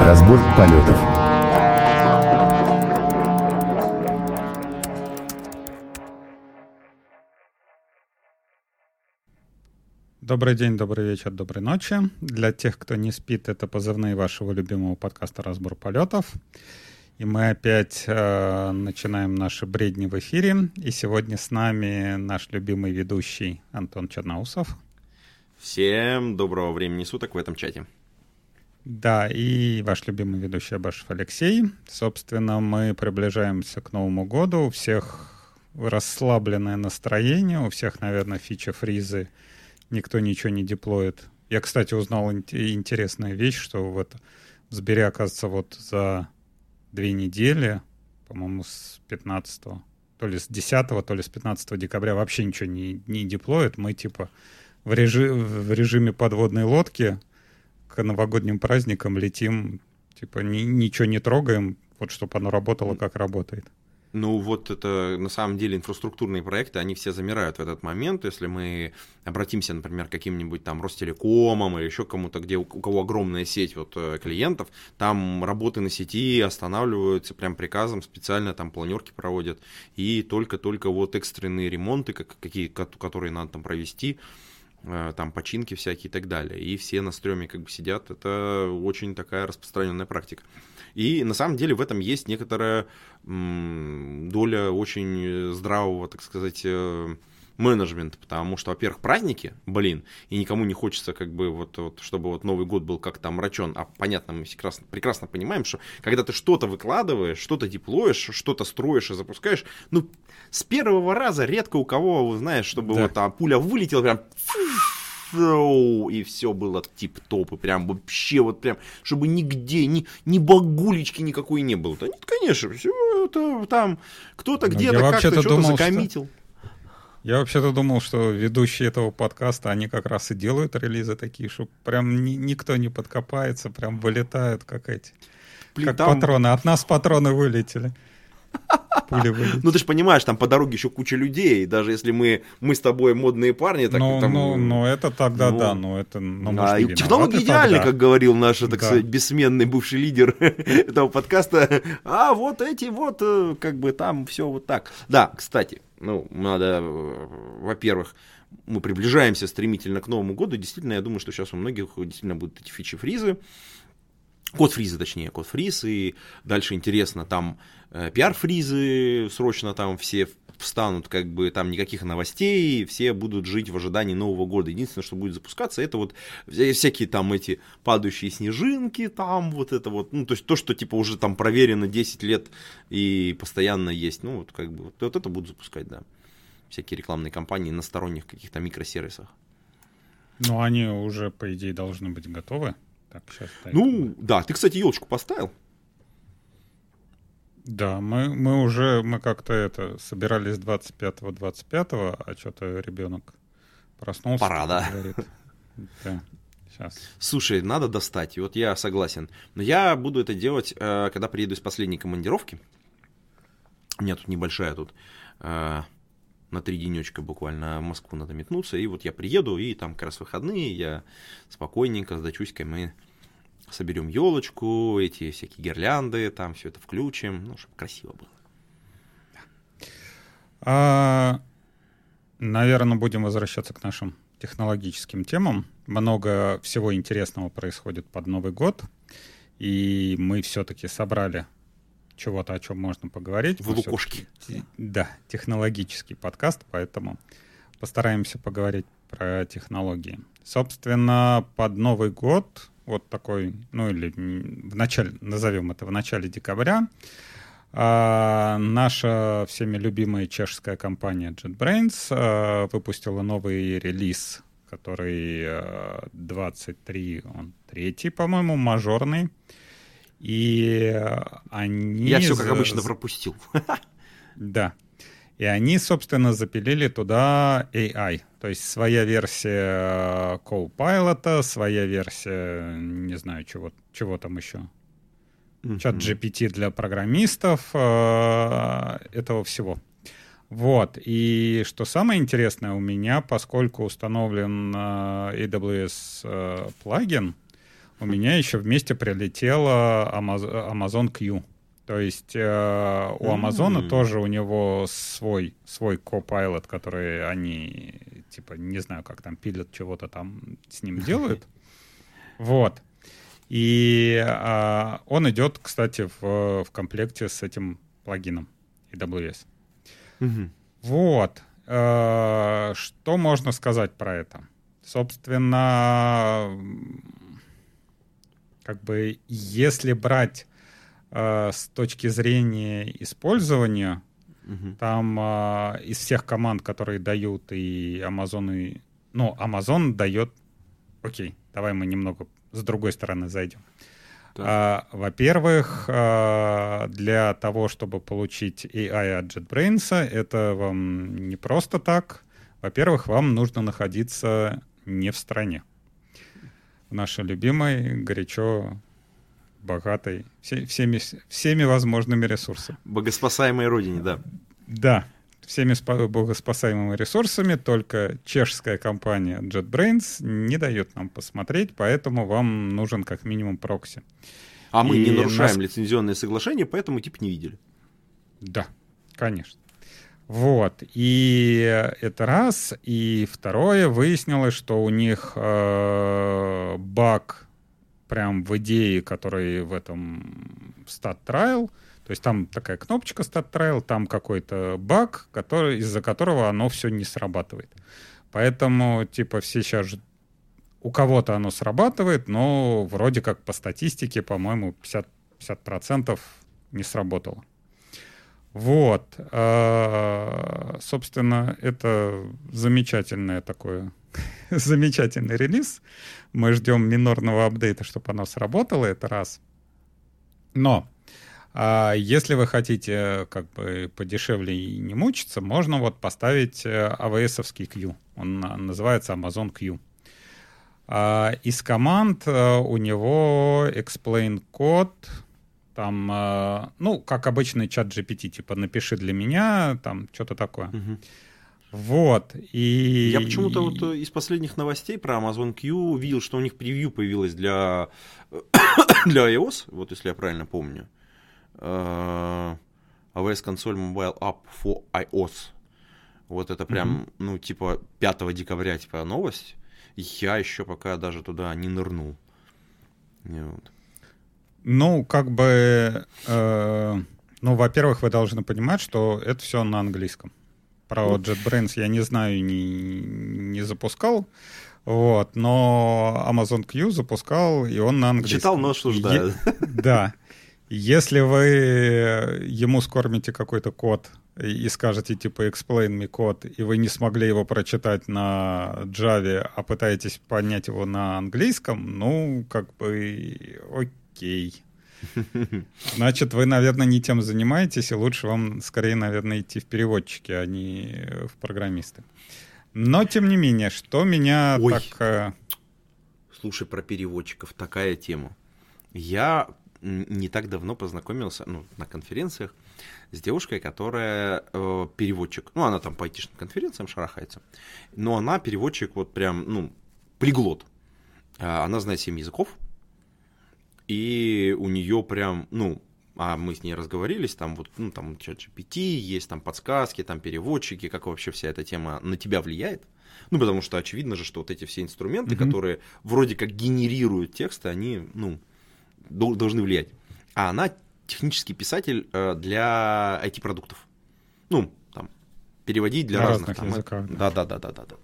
Разбор полетов. Добрый день, добрый вечер, доброй ночи. Для тех, кто не спит, это позывные вашего любимого подкаста «Разбор полетов». И мы опять э, начинаем наши бредни в эфире. И сегодня с нами наш любимый ведущий Антон Черноусов. Всем доброго времени суток в этом чате. Да, и ваш любимый ведущий Абашев Алексей. Собственно, мы приближаемся к Новому году. У всех расслабленное настроение, у всех, наверное, фича фризы. Никто ничего не деплоит. Я, кстати, узнал интересную вещь, что вот в Сбере, оказывается, вот за две недели, по-моему, с 15 то ли с 10 то ли с 15 декабря вообще ничего не, не деплоит. Мы типа в, режи, в режиме подводной лодки к новогодним праздникам летим, типа ни, ничего не трогаем, вот чтобы оно работало как работает. Ну вот это на самом деле инфраструктурные проекты, они все замирают в этот момент. Если мы обратимся, например, к каким-нибудь там Ростелекомом или еще кому-то, где у, у кого огромная сеть вот э, клиентов, там работы на сети останавливаются прям приказом, специально там планерки проводят. И только-только вот экстренные ремонты, как, какие, которые надо там провести, там починки всякие и так далее. И все на стреме как бы сидят. Это очень такая распространенная практика. И на самом деле в этом есть некоторая доля очень здравого, так сказать, э, менеджмент, потому что, во-первых, праздники, блин, и никому не хочется, как бы, вот, вот чтобы вот Новый год был как-то омрачен, а понятно, мы прекрасно, прекрасно понимаем, что когда ты что-то выкладываешь, что-то деплоишь, что-то строишь и запускаешь, ну, с первого раза редко у кого, знаешь, чтобы да. вот а, пуля вылетела, прям и все было тип-топ, и прям вообще вот прям, чтобы нигде, ни, ни багулечки никакой не было. Да нет, конечно, все это там, кто-то ну, где-то как-то что-то закоммитил. Что... Я вообще-то думал, что ведущие этого подкаста, они как раз и делают релизы такие, что прям ни, никто не подкопается, прям вылетают, как эти, Блин, как там... патроны. От нас патроны вылетели. Ну, ты же понимаешь, там по дороге еще куча людей. Даже если мы, мы с тобой модные парни, так ну, там... Ну, ну, это тогда ну, да, но это... Ну, а, технологии идеальны, как говорил наш, так да. сказать, бессменный бывший лидер этого подкаста. А вот эти вот, э, как бы там все вот так. Да, кстати, ну, надо, э, во-первых, мы приближаемся стремительно к Новому году. Действительно, я думаю, что сейчас у многих действительно будут эти фичи-фризы. Код фризы, точнее, код фриз, и дальше интересно, там э, пиар-фризы срочно там все встанут, как бы там никаких новостей, все будут жить в ожидании Нового года. Единственное, что будет запускаться, это вот всякие там эти падающие снежинки, там вот это вот, ну, то есть то, что типа уже там проверено 10 лет и постоянно есть, ну, вот как бы вот, вот это будут запускать, да. Всякие рекламные кампании на сторонних каких-то микросервисах. Ну, они уже, по идее, должны быть готовы. Так, сейчас ну, да, ты, кстати, елочку поставил. Да, мы, мы уже, мы как-то это, собирались 25-25, а что-то ребенок проснулся. Пора, да. Говорит, да. Сейчас. Слушай, надо достать, и вот я согласен. Но я буду это делать, э, когда приеду из последней командировки. У меня тут небольшая тут э, на три денечка буквально в Москву надо метнуться, и вот я приеду, и там как раз выходные, я спокойненько с дочуськой мы соберем елочку, эти всякие гирлянды, там все это включим, ну, чтобы красиво было. А, наверное, будем возвращаться к нашим технологическим темам. Много всего интересного происходит под Новый год, и мы все-таки собрали чего-то, о чем можно поговорить. В лукошке. Да, технологический подкаст, поэтому постараемся поговорить про технологии. Собственно, под Новый год, вот такой, ну или в начале, назовем это в начале декабря, а, наша всеми любимая чешская компания JetBrains а, выпустила новый релиз, который а, 23, он третий, по-моему, мажорный. И они... Я все, как обычно, пропустил. Да. И они, собственно, запилили туда AI. То есть своя версия Copilot, своя версия, не знаю, чего, чего там еще. Чат GPT для программистов, э, этого всего. Вот. И что самое интересное у меня, поскольку установлен э, AWS э, плагин, у меня еще вместе прилетела Amazon Q. То есть э, у Амазона mm-hmm. тоже у него свой, свой Copilot, который они, типа, не знаю, как там пилят, чего-то там с ним делают. Вот. И э, он идет, кстати, в, в комплекте с этим плагином AWS. Mm-hmm. Вот. Э, что можно сказать про это? Собственно, как бы, если брать э, с точки зрения использования, угу. там э, из всех команд, которые дают и Amazon, и... Ну, Amazon дает... Окей, давай мы немного с другой стороны зайдем. А, во-первых, а, для того, чтобы получить AI от JetBrains, это вам не просто так. Во-первых, вам нужно находиться не в стране. В нашей любимой, горячо богатой, все, всеми, всеми возможными ресурсами. Богоспасаемой родине, да. Да, всеми богоспасаемыми ресурсами, только чешская компания JetBrains не дает нам посмотреть, поэтому вам нужен как минимум прокси. А мы И не нарушаем нас... лицензионное соглашение, поэтому типа не видели. Да, конечно. Вот. И это раз. И второе, выяснилось, что у них э, баг прям в идее, который в этом stat trial, то есть там такая кнопочка stat trial, там какой-то баг, который, из-за которого оно все не срабатывает. Поэтому, типа, все сейчас у кого-то оно срабатывает, но вроде как по статистике, по-моему, 50%, 50 не сработало. Вот. А, собственно, это замечательное такое, замечательный релиз. Мы ждем минорного апдейта, чтобы оно сработало, это раз. Но а если вы хотите как бы подешевле и не мучиться, можно вот поставить AWS-овский э, Q. Он называется Amazon Q. А из команд э, у него explain код, там, э, ну, как обычный чат GPT, типа, напиши для меня, там, что-то такое. Угу. Вот, и... Я почему-то вот э, из последних новостей про Amazon Q видел, что у них превью появилось для, для iOS, вот если я правильно помню. AWS Console Mobile App for iOS. Вот это прям, mm ну, типа, 5 декабря, типа, новость. Я еще пока даже туда не нырнул. Вот. Ну, как бы, э, ну, во-первых, вы должны понимать, что это все на английском. Про вот. JetBrains я не знаю, не, не запускал. Вот, но Amazon Q запускал, и он на английском. Читал, но осуждаю. Е- да. Если вы ему скормите какой-то код и скажете типа explain me код, и вы не смогли его прочитать на Java, а пытаетесь поднять его на английском, ну, как бы окей. Значит, вы, наверное, не тем занимаетесь, и лучше вам скорее, наверное, идти в переводчики, а не в программисты. Но, тем не менее, что меня Ой. так... Э, Слушай, про переводчиков такая тема. Я не так давно познакомился, ну, на конференциях, с девушкой, которая э, переводчик. Ну, она там по айтишным конференциям шарахается. Но она переводчик вот прям, ну, полиглот. Э, она знает 7 языков. И у нее прям, ну, а мы с ней разговорились, там вот, ну, там чат GPT, есть там подсказки, там переводчики, как вообще вся эта тема на тебя влияет. Ну, потому что очевидно же, что вот эти все инструменты, mm-hmm. которые вроде как генерируют тексты, они, ну, должны влиять. А она технический писатель э, для IT-продуктов. Ну, там, переводить для На разных, разных там, языках. Да, да, да, да, да, да.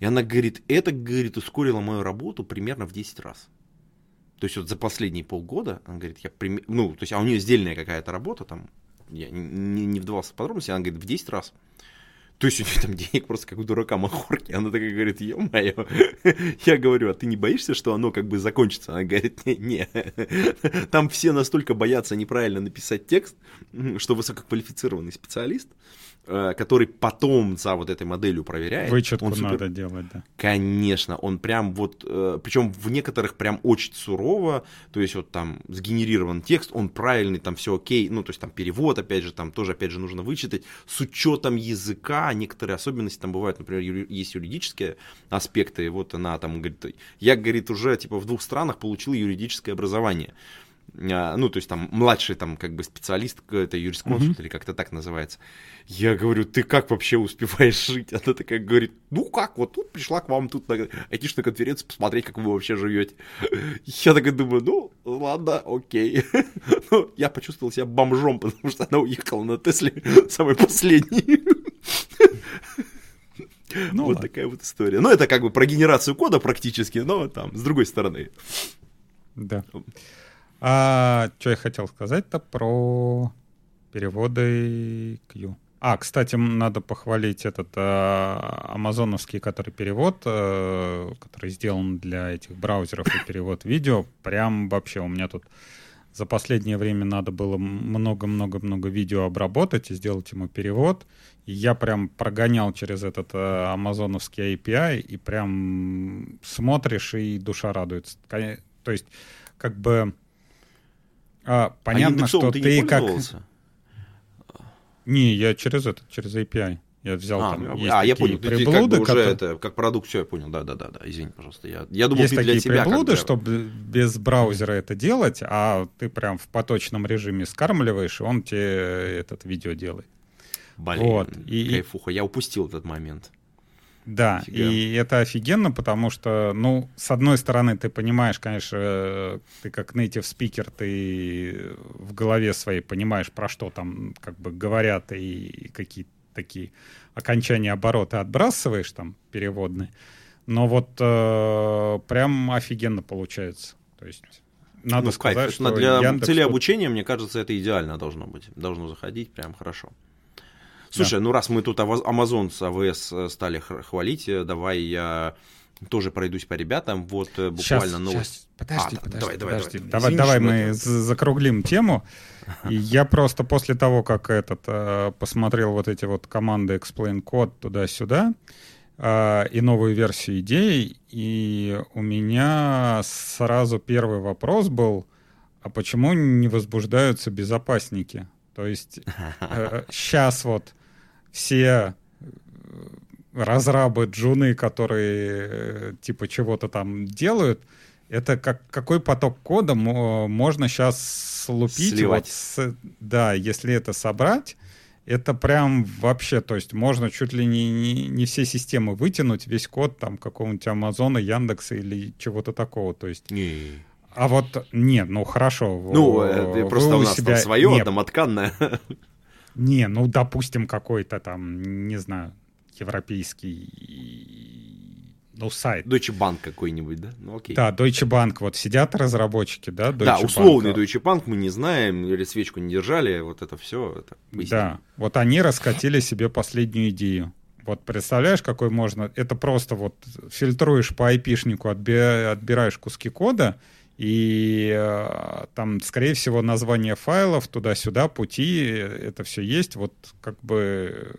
И она говорит, это, говорит, ускорило мою работу примерно в 10 раз. То есть вот за последние полгода, она говорит, я прим... ну, то есть, а у нее сдельная какая-то работа, там, я не, не вдавался в подробности, она говорит, в 10 раз. То есть у нее там денег просто как у дурака махорки. Она такая говорит, ё-моё. Я говорю, а ты не боишься, что оно как бы закончится? Она говорит, не, не. Там все настолько боятся неправильно написать текст, что высококвалифицированный специалист Э, который потом за вот этой моделью проверяет. Вычетку он супер... надо делать, да. Конечно, он прям вот, э, причем в некоторых прям очень сурово, то есть вот там сгенерирован текст, он правильный, там все окей, ну то есть там перевод, опять же, там тоже, опять же, нужно вычитать с учетом языка, да, некоторые особенности там бывают, например, есть юридические аспекты, вот она там говорит, я, говорит, уже типа в двух странах получил юридическое образование. А, ну, то есть там младший там как бы специалист, это юрисконсульт mm-hmm. или как-то так называется. Я говорю, ты как вообще успеваешь жить? Она такая говорит, ну как, вот тут пришла к вам тут на айтишную конференцию посмотреть, как вы вообще живете. Я такой думаю, ну ладно, окей. Ну, я почувствовал себя бомжом, потому что она уехала на Тесле самый последний. Ну, вот ладно. такая вот история. Ну, это как бы про генерацию кода практически, но там с другой стороны. Да. А что я хотел сказать-то про переводы Q. А, кстати, надо похвалить этот э, амазоновский, который перевод, э, который сделан для этих браузеров и перевод видео. Прям вообще у меня тут за последнее время надо было много-много-много видео обработать и сделать ему перевод. И я прям прогонял через этот э, амазоновский API, и прям смотришь, и душа радуется. То есть, как бы а, понятно, а что ты как... Не, я через этот, через API. Я взял а, там. А, есть а я понял. Приблуды, как бы которые... уже это как продукт, все, я понял. Да, да, да, да. Извини, пожалуйста. Я, я думал, есть такие для себя приблуды, чтобы без браузера это делать, а ты прям в поточном режиме скармливаешь, и он тебе этот видео делает. Блин, вот. и, кайфуха. Я упустил этот момент. Да, Фига. и это офигенно, потому что, ну, с одной стороны, ты понимаешь, конечно, ты как native speaker, ты в голове своей понимаешь, про что там как бы говорят и какие такие окончания обороты отбрасываешь там переводные. Но вот э, прям офигенно получается. То есть надо ну, сказать, кайф, что для Яндекс цели обучения, мне кажется, это идеально должно быть. Должно заходить прям хорошо. Слушай, да. ну раз мы тут Amazon с AWS э, стали хвалить, э, давай я тоже пройдусь по ребятам. Вот э, буквально сейчас, новость. Сейчас. Подожди, а, подожди, давай, подожди. Давай, давай, давай мы закруглим тему. И я просто после того, как этот посмотрел вот эти вот команды Explain Code туда-сюда и новую версию идей, и у меня сразу первый вопрос был, а почему не возбуждаются безопасники? То есть сейчас вот все э, разрабы, джуны, которые э, типа чего-то там делают, это как, какой поток кода можно сейчас слупить. Вот с, да, если это собрать, это прям вообще, то есть можно чуть ли не, не, не все системы вытянуть, весь код там какого-нибудь Амазона, Яндекса или чего-то такого. То есть... Не. А вот нет, ну хорошо. Ну, вы, просто у нас себя... там свое, нет. домотканное. Не, ну, допустим, какой-то там, не знаю, европейский, ну, сайт. Deutsche Bank какой-нибудь, да? Ну, окей. Да, Deutsche Bank, вот сидят разработчики, да, Deutsche Да, условный Bank. Deutsche Bank мы не знаем, или свечку не держали, вот это все. Это да, вот они раскатили себе последнюю идею. Вот представляешь, какой можно... Это просто вот фильтруешь по айпишнику, отбираешь куски кода, и э, там, скорее всего, название файлов туда-сюда, пути, это все есть. Вот как бы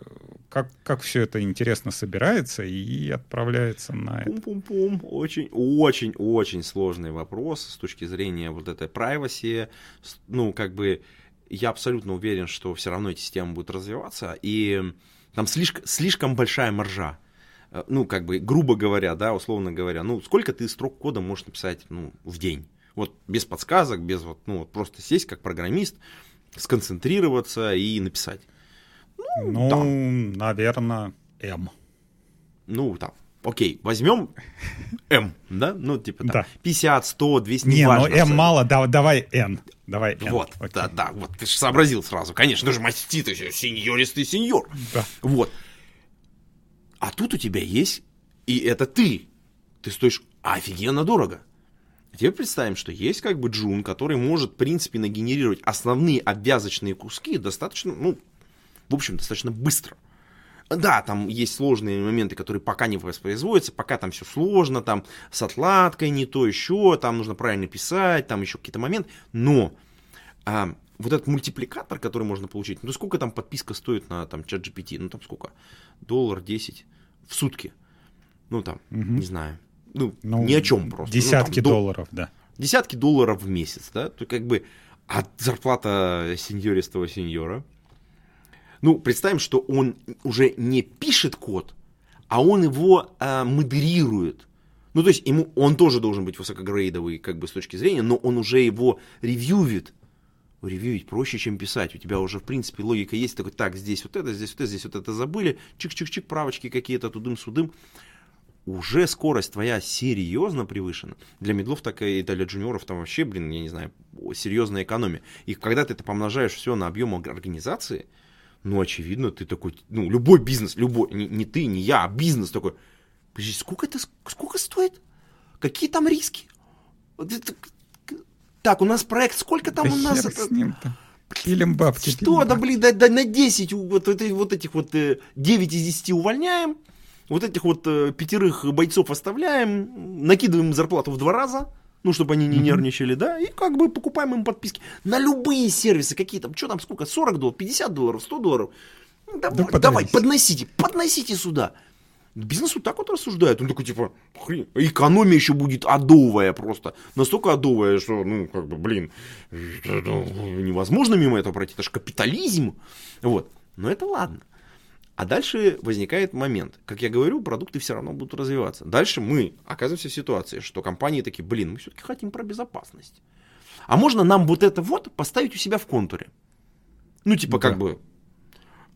как, как все это интересно собирается и отправляется на это. Пум-пум-пум. Очень, очень, очень сложный вопрос с точки зрения вот этой privacy. Ну, как бы я абсолютно уверен, что все равно эти системы будут развиваться, и там слишком, слишком большая маржа э, ну, как бы, грубо говоря, да, условно говоря, ну, сколько ты строк кода можешь написать, ну, в день? Вот без подсказок, без вот, ну, вот просто сесть как программист, сконцентрироваться и написать. Ну, ну там. наверное, М. Ну, там, окей, возьмем М, да? Ну, типа там, да. 50, 100, 200, не, ну М мало, да, давай N. Давай N. Вот, окей. да, да, вот ты же сообразил сразу. Конечно, ты же маститый, сеньористый сеньор. Да. Вот. А тут у тебя есть, и это ты. Ты стоишь офигенно дорого. Теперь представим, что есть как бы джун, который может, в принципе, нагенерировать основные обвязочные куски достаточно, ну, в общем, достаточно быстро. Да, там есть сложные моменты, которые пока не воспроизводятся, пока там все сложно, там с отладкой не то еще, там нужно правильно писать, там еще какие-то моменты, но а, вот этот мультипликатор, который можно получить, ну сколько там подписка стоит на там чат GPT, ну там сколько, доллар 10 в сутки, ну там, угу. не знаю, ну, ну, ни о чем просто. Десятки ну, там, долларов, да. Десятки долларов в месяц, да, то как бы от зарплата сеньористого сеньора. Ну, представим, что он уже не пишет код, а он его э, модерирует. Ну, то есть ему, он тоже должен быть высокогрейдовый, как бы с точки зрения, но он уже его ревьювит. Ревьюить проще, чем писать. У тебя уже, в принципе, логика есть. Такой, так, здесь вот это, здесь вот это, здесь вот это забыли. Чик-чик-чик, правочки какие-то, тудым-судым. Уже скорость твоя серьезно превышена. Для медлов, так и для джуниоров там вообще, блин, я не знаю, серьезная экономия. И когда ты это помножаешь все на объем организации, ну, очевидно, ты такой, ну, любой бизнес, любой, не, не ты, не я, а бизнес такой, сколько это, сколько стоит? Какие там риски? Так, у нас проект, сколько там да у нас? Это... с ним-то. Пилим бабки. Что, пилим да, блин, да, да на 10, вот, вот, вот этих вот 9 э, из 10 увольняем, вот этих вот э, пятерых бойцов оставляем, накидываем зарплату в два раза, ну, чтобы они не mm-hmm. нервничали, да, и как бы покупаем им подписки на любые сервисы, какие там, что там, сколько, 40 долларов, 50 долларов, 100 долларов. Да, да давай, подносите, подносите сюда. Бизнес вот так вот рассуждает. Он такой, типа, хрень, экономия еще будет адовая просто. Настолько адовая, что, ну, как бы, блин, невозможно мимо этого пройти. Это же капитализм. Вот. Но это ладно. А дальше возникает момент. Как я говорю, продукты все равно будут развиваться. Дальше мы оказываемся в ситуации, что компании такие, блин, мы все-таки хотим про безопасность. А можно нам вот это вот поставить у себя в контуре? Ну, типа, да. как бы,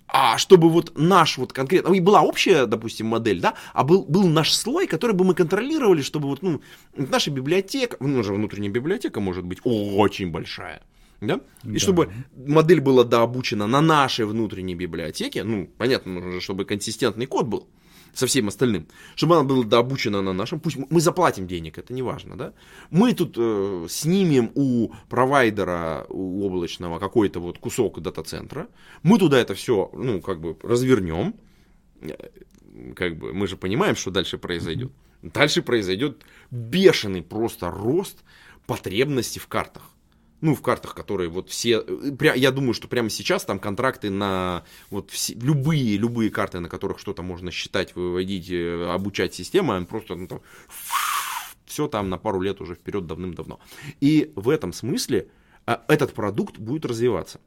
а чтобы вот наш вот конкретно, и была общая, допустим, модель, да, а был, был наш слой, который бы мы контролировали, чтобы вот, ну, наша библиотека, ну, же внутренняя библиотека может быть очень большая, да, и да. чтобы модель была дообучена на нашей внутренней библиотеке, ну, понятно, нужно, чтобы консистентный код был, со всем остальным, чтобы она была дообучена на нашем, пусть мы заплатим денег, это не важно, да, мы тут э, снимем у провайдера у облачного какой-то вот кусок дата-центра, мы туда это все, ну, как бы развернем, э, как бы мы же понимаем, что дальше произойдет. Дальше произойдет бешеный просто рост потребностей в картах ну, в картах, которые вот все, э, я думаю, что прямо сейчас там контракты на вот все, любые, любые карты, на которых что-то можно считать, выводить, э, обучать систему, просто ну, там, все там на пару лет уже вперед давным-давно. И в этом смысле а, этот продукт будет развиваться.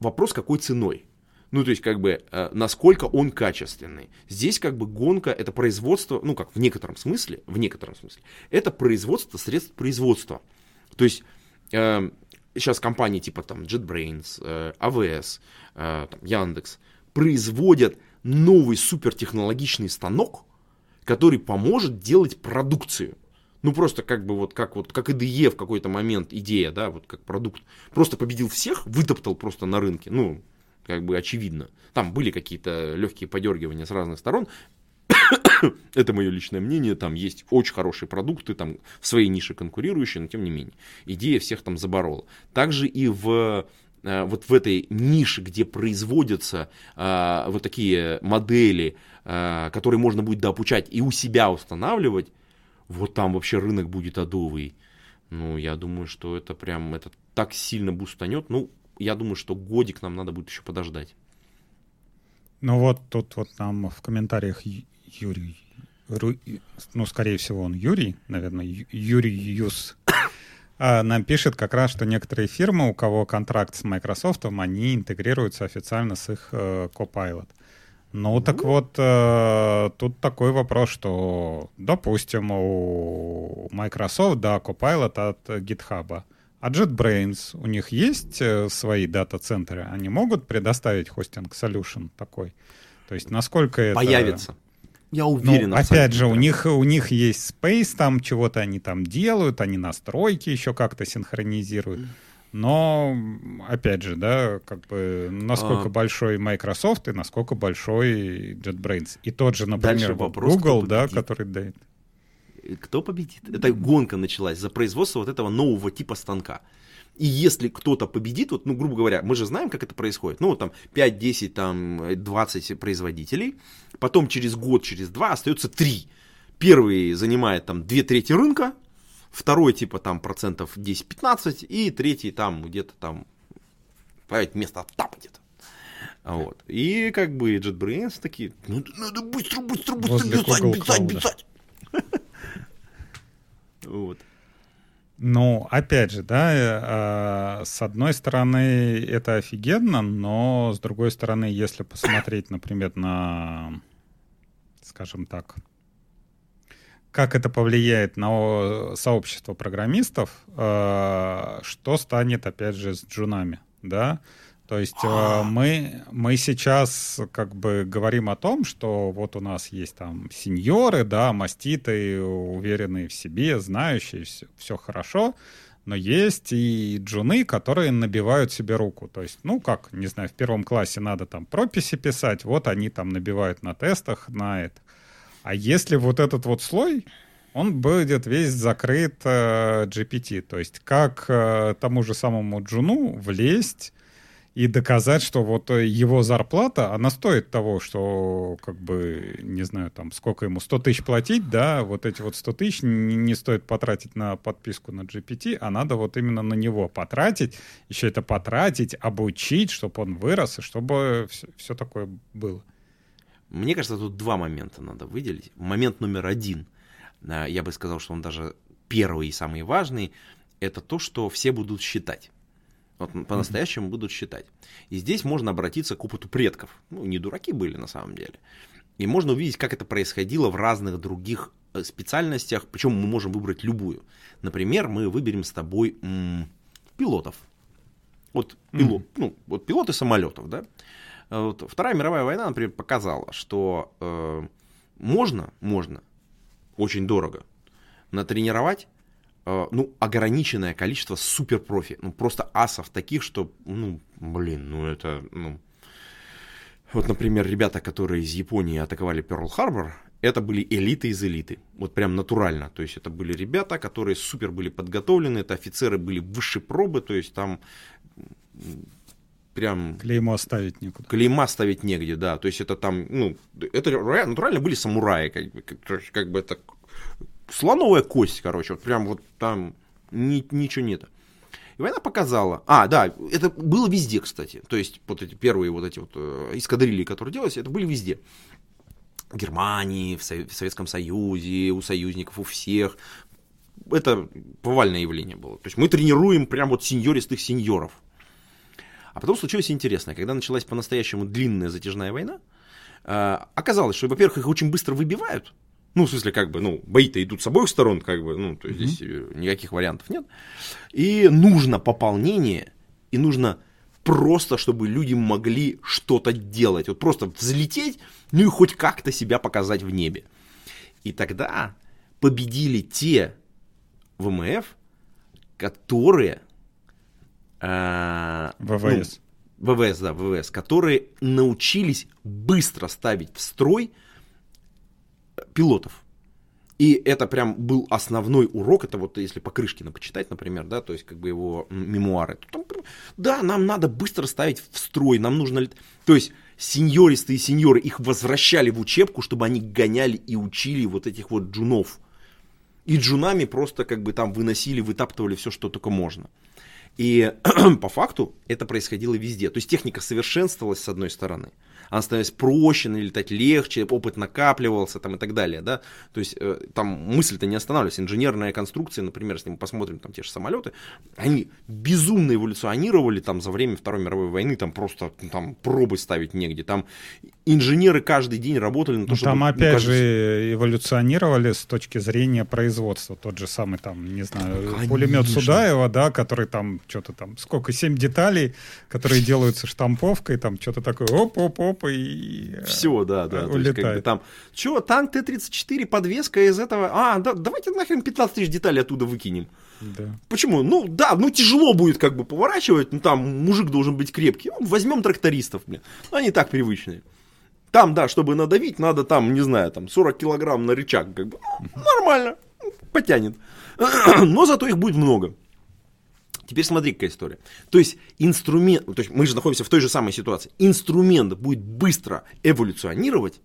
Вопрос, какой ценой? Ну, то есть, как бы, э, насколько он качественный. Здесь, как бы, гонка, это производство, ну, как в некотором смысле, в некотором смысле, это производство средств производства. То есть, э, сейчас компании типа там JetBrains, э, AWS, э, Яндекс производят новый супертехнологичный станок, который поможет делать продукцию. Ну, просто как бы вот как вот, как IDE в какой-то момент идея, да, вот как продукт. Просто победил всех, вытоптал просто на рынке. Ну, как бы очевидно. Там были какие-то легкие подергивания с разных сторон. Это мое личное мнение, там есть очень хорошие продукты, там в своей нише конкурирующие, но тем не менее, идея всех там заборола. Также и в э, вот в этой нише, где производятся а, вот такие модели, а, которые можно будет дообучать и у себя устанавливать, вот там вообще рынок будет адовый. Ну, я думаю, что это прям, это так сильно бустанет. Ну, я думаю, что годик нам надо будет еще подождать. Ну вот тут вот нам в комментариях Юрий, ну, скорее всего, он Юрий, наверное, Юрий Юс, а, нам пишет как раз, что некоторые фирмы, у кого контракт с Microsoft, они интегрируются официально с их э, Copilot. Ну, так вот, э, тут такой вопрос, что, допустим, у Microsoft, да, Copilot от GitHub, а JetBrains, у них есть э, свои дата-центры? Они могут предоставить хостинг solution такой? То есть насколько это... Появится. Я уверен. Ну, опять же, у них, у них есть Space, там чего-то они там делают, они настройки еще как-то синхронизируют. Но, опять же, да, как бы, насколько а... большой Microsoft и насколько большой JetBrains. И тот же, например, вопрос, Google, да, который дает. Кто победит? Это гонка началась за производство вот этого нового типа станка. И если кто-то победит, вот, ну, грубо говоря, мы же знаем, как это происходит. Ну, вот там 5, 10, там 20 производителей. Потом через год, через два остается 3. Первый занимает там 2 трети рынка. Второй типа там процентов 10-15. И третий там где-то там место там где-то. Вот. И как бы JetBrains такие, ну, надо быстро, быстро, быстро бежать, бежать, бежать. Вот. Ну, опять же, да, э, э, с одной стороны, это офигенно, но с другой стороны, если посмотреть, например, на, скажем так, как это повлияет на сообщество программистов, э, что станет, опять же, с джунами, да? То есть э, мы, мы сейчас как бы говорим о том, что вот у нас есть там сеньоры, да, маститы, уверенные в себе, знающие, все, все хорошо, но есть и джуны, которые набивают себе руку. То есть, ну, как, не знаю, в первом классе надо там прописи писать, вот они там набивают на тестах на это. А если вот этот вот слой, он будет весь закрыт э, GPT. То есть как э, тому же самому джуну влезть и доказать, что вот его зарплата, она стоит того, что, как бы, не знаю, там, сколько ему, 100 тысяч платить, да, вот эти вот 100 тысяч не, не стоит потратить на подписку на GPT, а надо вот именно на него потратить, еще это потратить, обучить, чтобы он вырос, и чтобы все, все такое было. Мне кажется, тут два момента надо выделить. Момент номер один, я бы сказал, что он даже первый и самый важный, это то, что все будут считать. Вот по-настоящему будут считать. И здесь можно обратиться к опыту предков. Ну, не дураки были на самом деле. И можно увидеть, как это происходило в разных других э, специальностях, причем мы можем выбрать любую. Например, мы выберем с тобой м- пилотов. Вот, пилот, mm-hmm. ну, вот пилоты самолетов, да. Вот, Вторая мировая война, например, показала, что э, можно, можно, очень дорого, натренировать Э, ну, ограниченное количество суперпрофи, ну, просто асов таких, что, ну, блин, ну, это, ну... Вот, например, ребята, которые из Японии атаковали Перл-Харбор, это были элиты из элиты. Вот прям натурально. То есть это были ребята, которые супер были подготовлены, это офицеры были высшей пробы, то есть там прям... Клеймо ставить некуда. Клейма ставить негде, да. То есть это там, ну, это натурально были самураи, как бы, как, как бы это слоновая кость, короче, вот прям вот там ни, ничего нет. И война показала. А, да, это было везде, кстати. То есть, вот эти первые вот эти вот э, эскадрильи, которые делались, это были везде. В Германии, в, в Советском Союзе, у союзников, у всех. Это повальное явление было. То есть мы тренируем прям вот сеньористых сеньоров. А потом случилось интересное. Когда началась по-настоящему длинная затяжная война, э, оказалось, что, во-первых, их очень быстро выбивают, ну, в смысле, как бы, ну, бои-то идут с обоих сторон, как бы, ну, то есть mm-hmm. здесь э, никаких вариантов нет. И нужно пополнение, и нужно просто, чтобы люди могли что-то делать. Вот просто взлететь, ну и хоть как-то себя показать в небе. И тогда победили те ВМФ, которые... Э, ВВС. Ну, ВВС, да, ВВС, которые научились быстро ставить в строй пилотов. И это прям был основной урок, это вот если по Крышкину почитать, например, да, то есть как бы его мемуары. Там, да, нам надо быстро ставить в строй, нам нужно... То есть сеньористы и сеньоры их возвращали в учебку, чтобы они гоняли и учили вот этих вот джунов. И джунами просто как бы там выносили, вытаптывали все, что только можно. И по факту это происходило везде. То есть техника совершенствовалась с одной стороны – она становилась проще, летать легче, опыт накапливался там и так далее, да, то есть э, там мысль-то не останавливалась, инженерная конструкция, например, если мы посмотрим там те же самолеты, они безумно эволюционировали там за время Второй мировой войны, там просто ну, там пробы ставить негде, там инженеры каждый день работали на то, ну, чтобы... Там ну, опять ну, каждый... же эволюционировали с точки зрения производства, тот же самый там, не знаю, Конечно. пулемет Судаева, да, который там что-то там, сколько, семь деталей, которые делаются штамповкой, там что-то такое, оп-оп-оп, жопы и э, Все, да, да. Улетает. То есть, как бы, там, что, танк Т-34, подвеска из этого... А, да, давайте нахрен 15 тысяч деталей оттуда выкинем. Да. Почему? Ну, да, ну тяжело будет как бы поворачивать, ну там мужик должен быть крепкий. Ну, возьмем трактористов, блин. Ну, они так привычные. Там, да, чтобы надавить, надо там, не знаю, там 40 килограмм на рычаг, как бы. Ну, нормально, потянет. Но зато их будет много. Теперь смотри, какая история. То есть инструмент, то есть мы же находимся в той же самой ситуации. Инструмент будет быстро эволюционировать,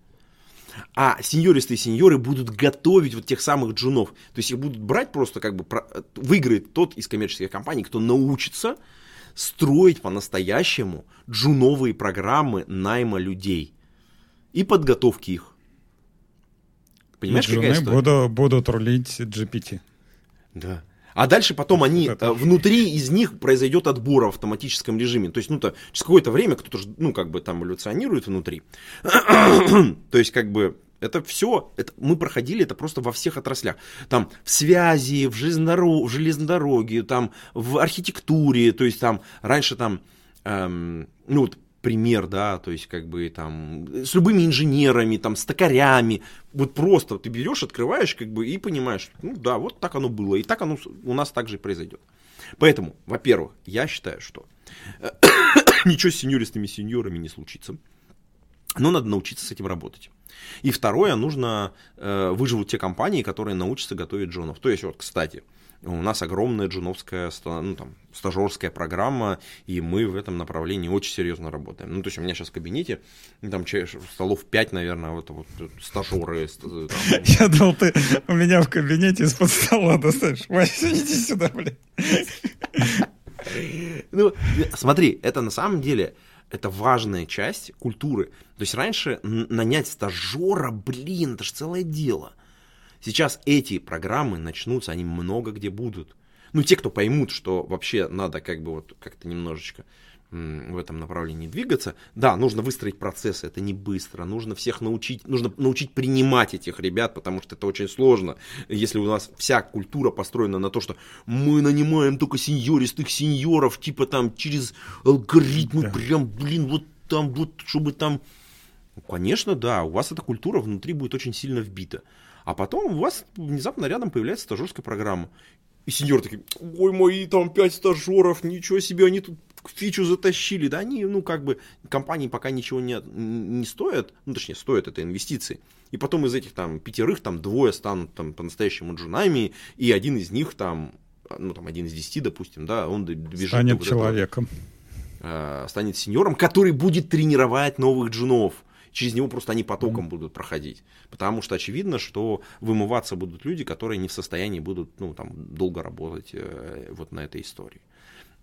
а сеньористы и сеньоры будут готовить вот тех самых джунов. То есть их будут брать просто как бы, выиграет тот из коммерческих компаний, кто научится строить по-настоящему джуновые программы найма людей и подготовки их. Понимаешь, и какая история? Буду, будут рулить GPT. Да. А дальше потом они, это... внутри из них произойдет отбор в автоматическом режиме. То есть, ну, то, через какое-то время кто-то, ну, как бы там эволюционирует внутри. то есть, как бы, это все, это, мы проходили это просто во всех отраслях. Там в связи, в, железнодорог, в железнодороге, там в архитектуре, то есть там раньше там, эм, ну вот пример, да, то есть как бы там с любыми инженерами, там, с токарями, вот просто ты берешь, открываешь, как бы и понимаешь, ну да, вот так оно было, и так оно у нас также произойдет. Поэтому, во-первых, я считаю, что ничего с сеньористыми сеньорами не случится, но надо научиться с этим работать. И второе, нужно э, выживут те компании, которые научатся готовить джонов. То есть, вот, кстати, у нас огромная джуновская ну, там, стажерская программа, и мы в этом направлении очень серьезно работаем. Ну, то есть у меня сейчас в кабинете, там столов 5, наверное, вот, вот стажеры. Там. Я думал, ты у меня в кабинете из-под стола достаешь. Вася, иди сюда, блин. Ну, смотри, это на самом деле это важная часть культуры. То есть раньше нанять стажера, блин, это же целое дело. Сейчас эти программы начнутся, они много где будут. Ну, те, кто поймут, что вообще надо как бы вот как-то немножечко в этом направлении двигаться. Да, нужно выстроить процессы, это не быстро. Нужно всех научить, нужно научить принимать этих ребят, потому что это очень сложно. Если у нас вся культура построена на то, что мы нанимаем только сеньористых сеньоров, типа там через алгоритмы, да. прям, блин, вот там, вот, чтобы там... Ну, конечно, да, у вас эта культура внутри будет очень сильно вбита. А потом у вас внезапно рядом появляется стажерская программа. И сеньор такие, ой, мои там пять стажеров, ничего себе, они тут фичу затащили. Да они, ну, как бы, компании пока ничего не, не стоят, ну, точнее, стоят это инвестиции. И потом из этих там пятерых там двое станут там по-настоящему джунами, и один из них там, ну, там, один из десяти, допустим, да, он добежит. Станет вот человеком. Этого, э, станет сеньором, который будет тренировать новых джунов через него просто они потоком mm-hmm. будут проходить. Потому что очевидно, что вымываться будут люди, которые не в состоянии будут ну, там, долго работать э, вот на этой истории.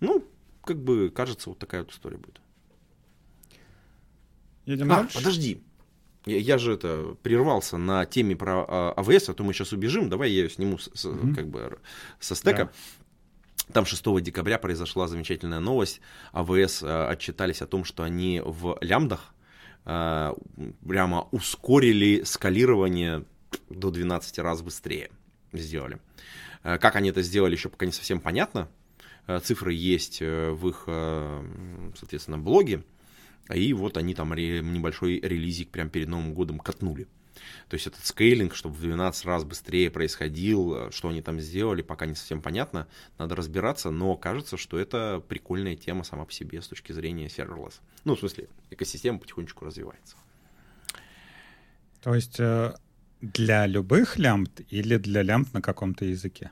Ну, как бы кажется, вот такая вот история будет. Едем а, дальше? подожди. Я, я же это прервался на теме про а, АВС, а то мы сейчас убежим. Давай я ее сниму с, mm-hmm. как бы со стека. Да. Там 6 декабря произошла замечательная новость. АВС э, отчитались о том, что они в лямдах прямо ускорили скалирование до 12 раз быстрее сделали. Э, как они это сделали, еще пока не совсем понятно. Э, цифры есть в их, соответственно, блоге. И вот они там небольшой релизик прямо перед Новым годом катнули. То есть этот скейлинг, чтобы в 12 раз быстрее происходил, э, что они там сделали, пока не совсем понятно, надо разбираться, но кажется, что это прикольная тема сама по себе с точки зрения serverless. Ну, в смысле, экосистема потихонечку развивается. То есть э, для любых лямбд или для лямбд на каком-то языке?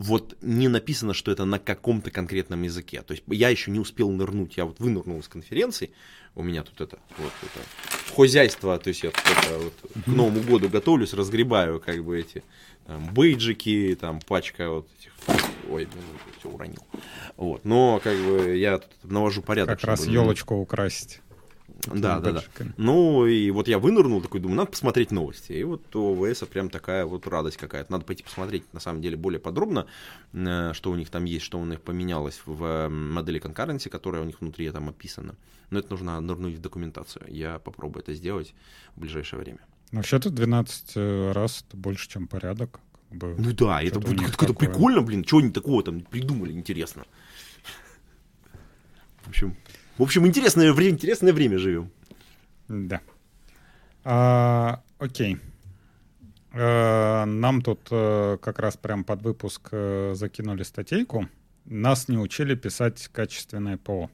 Вот не написано, что это на каком-то конкретном языке. То есть я еще не успел нырнуть, я вот вынырнул из конференции, у меня тут это, вот это хозяйство, то есть я это, вот, к Новому году готовлюсь, разгребаю как бы эти там, бейджики, там пачка вот этих, ой, все уронил. Вот, но как бы я тут навожу порядок. Как раз елочку украсить. Да, да, да. Ну, и вот я вынырнул, такой думаю, надо посмотреть новости. И вот у ОВС прям такая вот радость какая-то. Надо пойти посмотреть, на самом деле, более подробно, э, что у них там есть, что у них поменялось в модели конкуренции, которая у них внутри там описана. Но это нужно нырнуть в документацию. Я попробую это сделать в ближайшее время. Ну, вообще-то 12 э, раз это больше, чем порядок. Как бы, ну да, это будет как-то прикольно, блин. Чего они такого там придумали, интересно. В общем, в общем, интересное время, интересное время живем. Да. А, окей. А, нам тут а, как раз прям под выпуск а, закинули статейку. Нас не учили писать качественное ПО.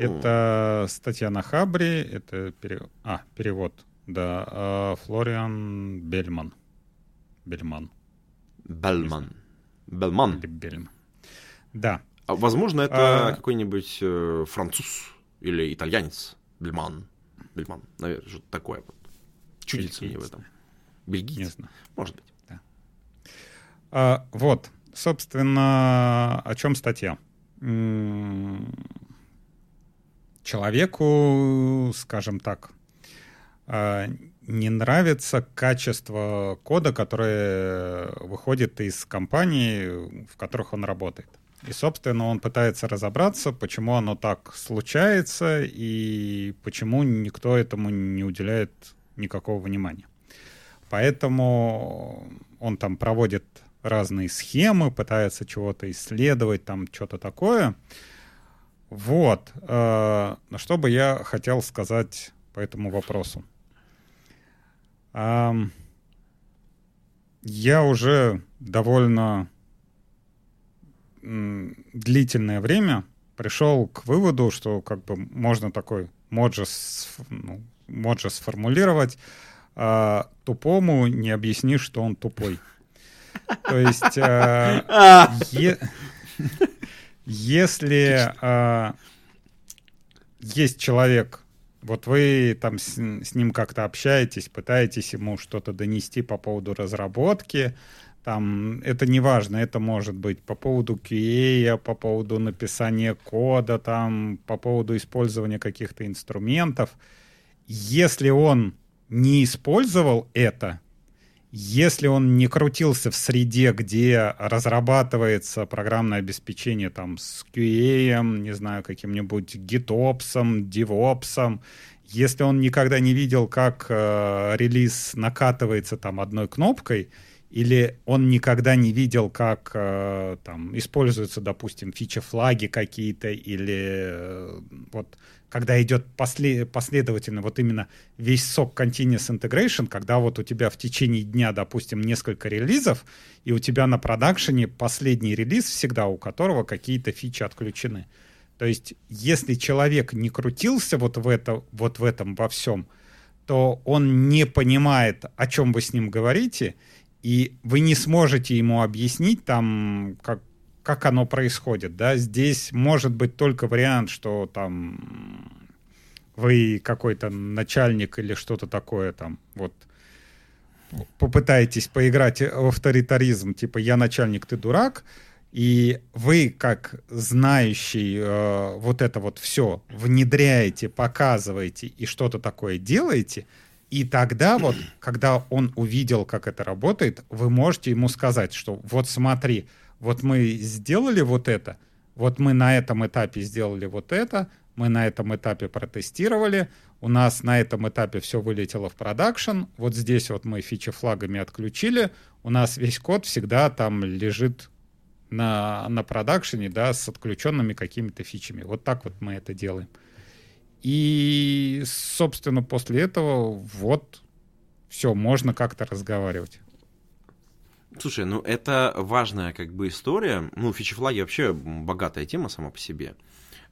Это статья на Хабре, это пере... а, перевод, да, а, Флориан Бельман. Бельман. Бельман. Бельман. Бельман. Да. А, возможно, это а... какой-нибудь э, француз или итальянец. Бельман. Бельман. Наверное, что-то такое. Чудится мне в этом. Бельгиец. Может быть. Да. А, вот. Собственно, о чем статья? Человеку, скажем так, а, не нравится качество кода, которое выходит из компаний, в которых он работает. И, собственно, он пытается разобраться, почему оно так случается и почему никто этому не уделяет никакого внимания. Поэтому он там проводит разные схемы, пытается чего-то исследовать, там что-то такое. Вот. Э, что бы я хотел сказать по этому вопросу. Я уже довольно длительное время пришел к выводу, что как бы можно такой моджи, ну, моджи сформулировать, а тупому не объяснишь, что он тупой. То есть, е, если а, есть человек, вот вы там с, с ним как-то общаетесь, пытаетесь ему что-то донести по поводу разработки, там это не важно, это может быть по поводу QA, по поводу написания кода, там, по поводу использования каких-то инструментов. Если он не использовал это, если он не крутился в среде, где разрабатывается программное обеспечение там с QA, не знаю, каким-нибудь GitOps, DevOps, если он никогда не видел, как э, релиз накатывается там одной кнопкой, или он никогда не видел, как э, там используются, допустим, фича-флаги какие-то, или э, вот когда идет после, последовательно вот именно весь сок Continuous Integration, когда вот у тебя в течение дня, допустим, несколько релизов, и у тебя на продакшене последний релиз всегда, у которого какие-то фичи отключены. То есть, если человек не крутился вот в, это, вот в этом во всем, то он не понимает, о чем вы с ним говорите, и вы не сможете ему объяснить там, как, как оно происходит, да, здесь может быть только вариант, что там вы какой-то начальник или что-то такое там, вот, попытаетесь поиграть в авторитаризм, типа «я начальник, ты дурак», и вы, как знающий э, вот это вот все, внедряете, показываете и что-то такое делаете – и тогда вот, когда он увидел, как это работает, вы можете ему сказать, что вот смотри, вот мы сделали вот это, вот мы на этом этапе сделали вот это, мы на этом этапе протестировали, у нас на этом этапе все вылетело в продакшн, вот здесь вот мы фичи флагами отключили, у нас весь код всегда там лежит на, на продакшене, да, с отключенными какими-то фичами. Вот так вот мы это делаем. И, собственно, после этого вот все, можно как-то разговаривать. Слушай, ну это важная как бы история. Ну, фичи-флаги вообще богатая тема сама по себе.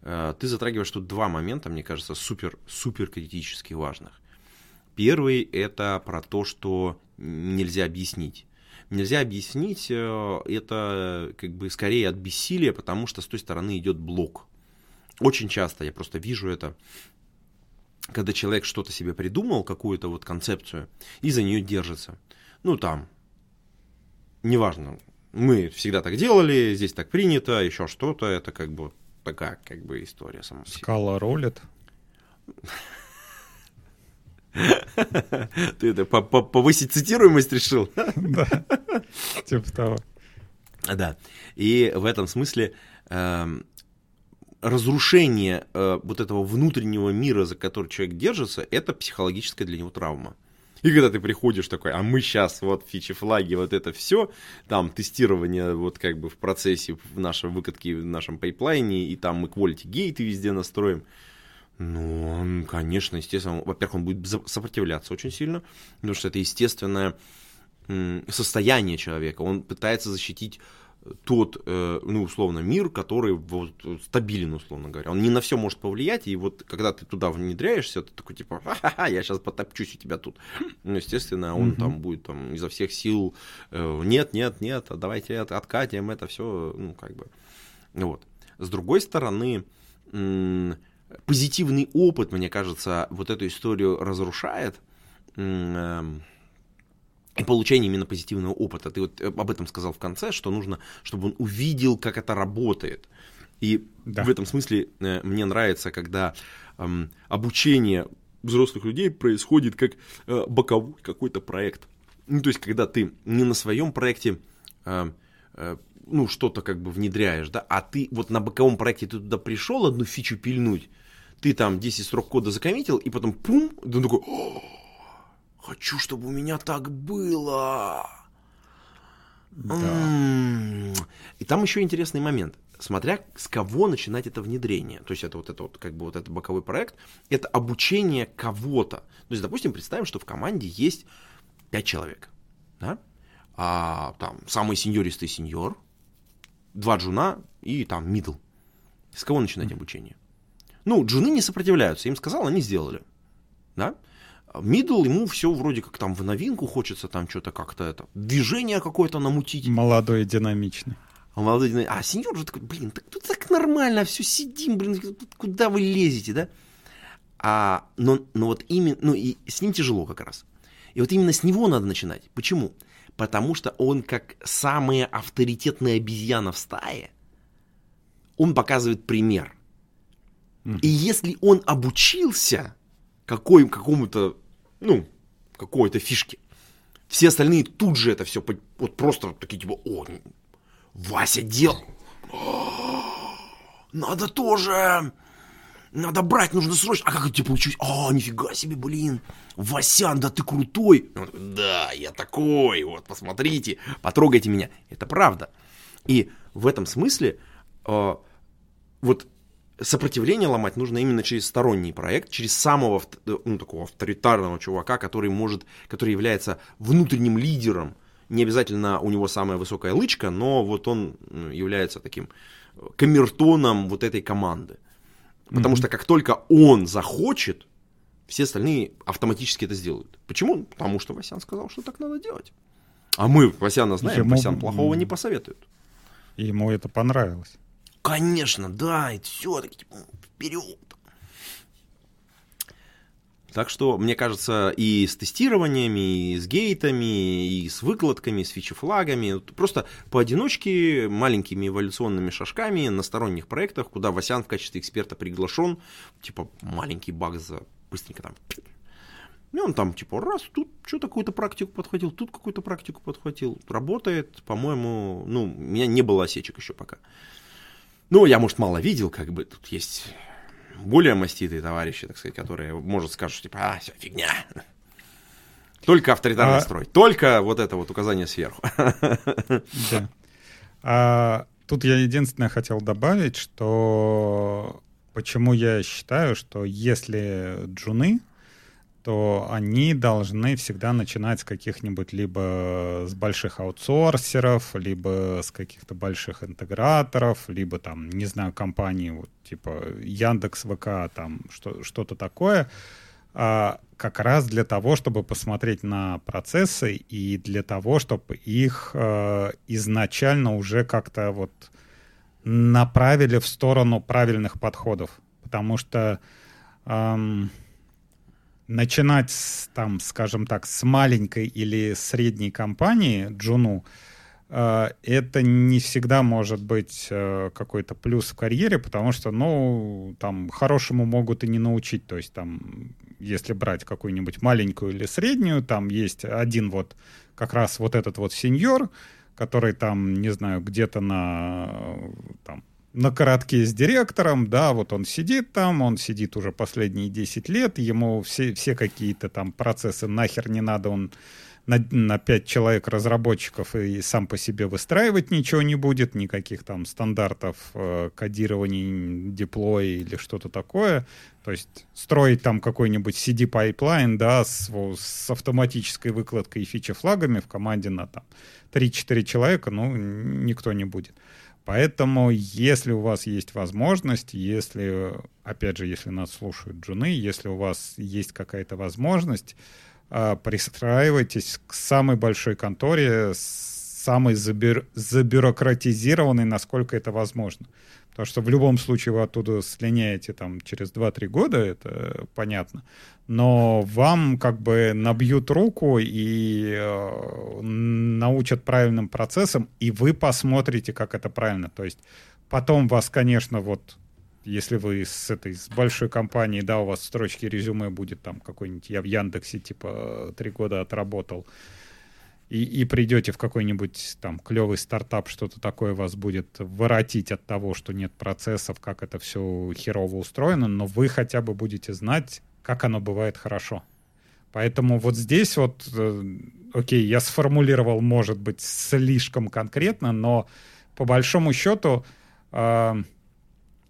Э, ты затрагиваешь тут два момента, мне кажется, супер-супер критически важных. Первый – это про то, что нельзя объяснить. Нельзя объяснить э, это как бы скорее от бессилия, потому что с той стороны идет блок. Очень часто я просто вижу это, когда человек что-то себе придумал, какую-то вот концепцию, и за нее держится. Ну, там, неважно, мы всегда так делали, здесь так принято, еще что-то, это как бы такая как бы история сама. Скала ролит. Ты это повысить цитируемость решил? Да, типа того. Да, и в этом смысле эм, разрушение э, вот этого внутреннего мира, за который человек держится, это психологическая для него травма. И когда ты приходишь такой, а мы сейчас вот фичи флаги, вот это все, там тестирование вот как бы в процессе в нашей выкатке, в нашем пайплайне, и там мы quality гейты везде настроим. Ну, он, конечно, естественно, во-первых, он будет сопротивляться очень сильно, потому что это естественное состояние человека. Он пытается защитить тот, э, ну, условно, мир, который вот, стабилен, условно говоря. Он не на все может повлиять, и вот когда ты туда внедряешься, ты такой, типа, ха-ха, я сейчас потопчусь у тебя тут. Ну, естественно, он угу. там будет там изо всех сил, э, нет, нет, нет, давайте откатим это все, ну, как бы, вот. С другой стороны, позитивный опыт, мне кажется, вот эту историю разрушает, эм, и получение именно позитивного опыта. Ты вот э, об этом сказал в конце, что нужно, чтобы он увидел, как это работает. И да. в этом смысле э, мне нравится, когда эм, обучение взрослых людей происходит как э, боковой какой-то проект. Ну, то есть, когда ты не на своем проекте, э, э, ну, что-то как бы внедряешь, да, а ты вот на боковом проекте ты туда пришел одну фичу пильнуть, ты там 10 строк кода закоммитил, и потом пум, ты такой, хочу, чтобы у меня так было. Да. И там еще интересный момент. Смотря с кого начинать это внедрение. То есть это вот это вот как бы вот этот боковой проект, это обучение кого-то. То есть, допустим, представим, что в команде есть 5 человек. Да? А, там самый senior истый senior, два джуна и там middle. С кого начинать обучение? Ну, джуны не сопротивляются, им сказал, они сделали. Да? Middle, ему все вроде как там в новинку хочется, там что-то как-то это, движение какое-то намутить. Молодой динамичный. А, молодой динамичный. А senior же такой, блин, так тут так нормально, все сидим, блин, куда вы лезете, да? А, но, но вот именно, ну и с ним тяжело как раз. И вот именно с него надо начинать. Почему? Потому что он как самая авторитетная обезьяна в стае, он показывает пример. Mm-hmm. И если он обучился какой, какому-то, ну, какой-то фишке, все остальные тут же это все вот просто такие типа, о, Вася делал. Надо тоже. Надо брать, нужно срочно. А как это тебе получилось? А, нифига себе, блин. Васян, да ты крутой. Да, я такой. Вот, посмотрите, потрогайте меня. Это правда. И в этом смысле э, вот сопротивление ломать нужно именно через сторонний проект, через самого ну, такого авторитарного чувака, который может, который является внутренним лидером. Не обязательно у него самая высокая лычка, но вот он является таким камертоном вот этой команды. Потому mm-hmm. что как только он захочет, все остальные автоматически это сделают. Почему? Потому что Васян сказал, что так надо делать. А мы Васяна знаем, Ему... Васян плохого не посоветует. Ему это понравилось. Конечно, да, и все, таки типа, вперед. Так что, мне кажется, и с тестированиями, и с гейтами, и с выкладками, с фичи-флагами, просто поодиночке, маленькими эволюционными шажками на сторонних проектах, куда Васян в качестве эксперта приглашен, типа маленький баг за быстренько там. И он там, типа, раз, тут что-то какую-то практику подхватил, тут какую-то практику подхватил. Работает, по-моему, ну, у меня не было осечек еще пока. Ну, я, может, мало видел, как бы, тут есть более маститые товарищи, так сказать, которые, может, скажут, типа, а, все, фигня. Только авторитарный а... строй, только вот это вот указание сверху. Да. А, тут я единственное хотел добавить, что почему я считаю, что если джуны то они должны всегда начинать с каких-нибудь либо с больших аутсорсеров, либо с каких-то больших интеграторов, либо там, не знаю, компании вот, типа Яндекс ВК, там что, что-то такое, а, как раз для того, чтобы посмотреть на процессы и для того, чтобы их а, изначально уже как-то вот направили в сторону правильных подходов. Потому что... Эм, начинать, с, там, скажем так, с маленькой или средней компании, Джуну, э, это не всегда может быть э, какой-то плюс в карьере, потому что, ну, там, хорошему могут и не научить. То есть, там, если брать какую-нибудь маленькую или среднюю, там есть один вот, как раз вот этот вот senior, который там, не знаю, где-то на, там, на коротке с директором, да, вот он сидит там, он сидит уже последние 10 лет, ему все, все какие-то там процессы нахер не надо, он на, на 5 человек разработчиков и сам по себе выстраивать ничего не будет, никаких там стандартов э, кодирования, deploy я или что-то такое. То есть строить там какой-нибудь CD-pipeline, да, с, с автоматической выкладкой и фичи-флагами в команде на там 3-4 человека, ну, никто не будет. Поэтому, если у вас есть возможность, если, опять же, если нас слушают джуны, если у вас есть какая-то возможность, а, пристраивайтесь к самой большой конторе, самой забю... забюрократизированной, насколько это возможно. Потому что в любом случае вы оттуда слиняете там через 2-3 года, это понятно. Но вам как бы набьют руку и э, научат правильным процессам, и вы посмотрите, как это правильно. То есть потом вас, конечно, вот если вы с этой с большой компанией, да, у вас в строчке резюме будет там какой-нибудь, я в Яндексе типа три года отработал, и, и придете в какой-нибудь там клевый стартап, что-то такое вас будет воротить от того, что нет процессов, как это все херово устроено, но вы хотя бы будете знать, как оно бывает хорошо. Поэтому вот здесь вот, э, окей, я сформулировал, может быть, слишком конкретно, но по большому счету э,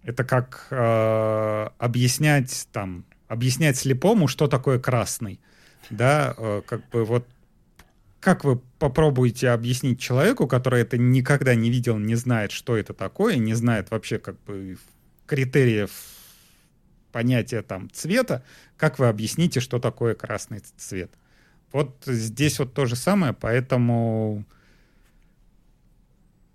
это как э, объяснять там, объяснять слепому, что такое красный. Да, э, как бы вот как вы попробуете объяснить человеку, который это никогда не видел, не знает, что это такое, не знает вообще как бы критериев понятия там цвета, как вы объясните, что такое красный цвет? Вот здесь вот то же самое, поэтому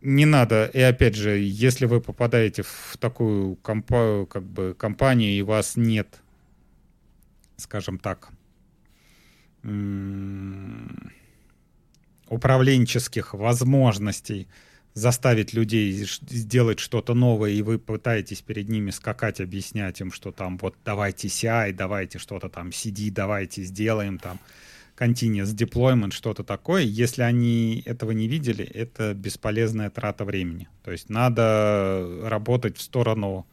не надо. И опять же, если вы попадаете в такую компа как бы компанию и вас нет, скажем так, управленческих возможностей заставить людей сделать что-то новое, и вы пытаетесь перед ними скакать, объяснять им, что там вот давайте CI, давайте что-то там CD, давайте сделаем там continuous deployment, что-то такое. Если они этого не видели, это бесполезная трата времени. То есть надо работать в сторону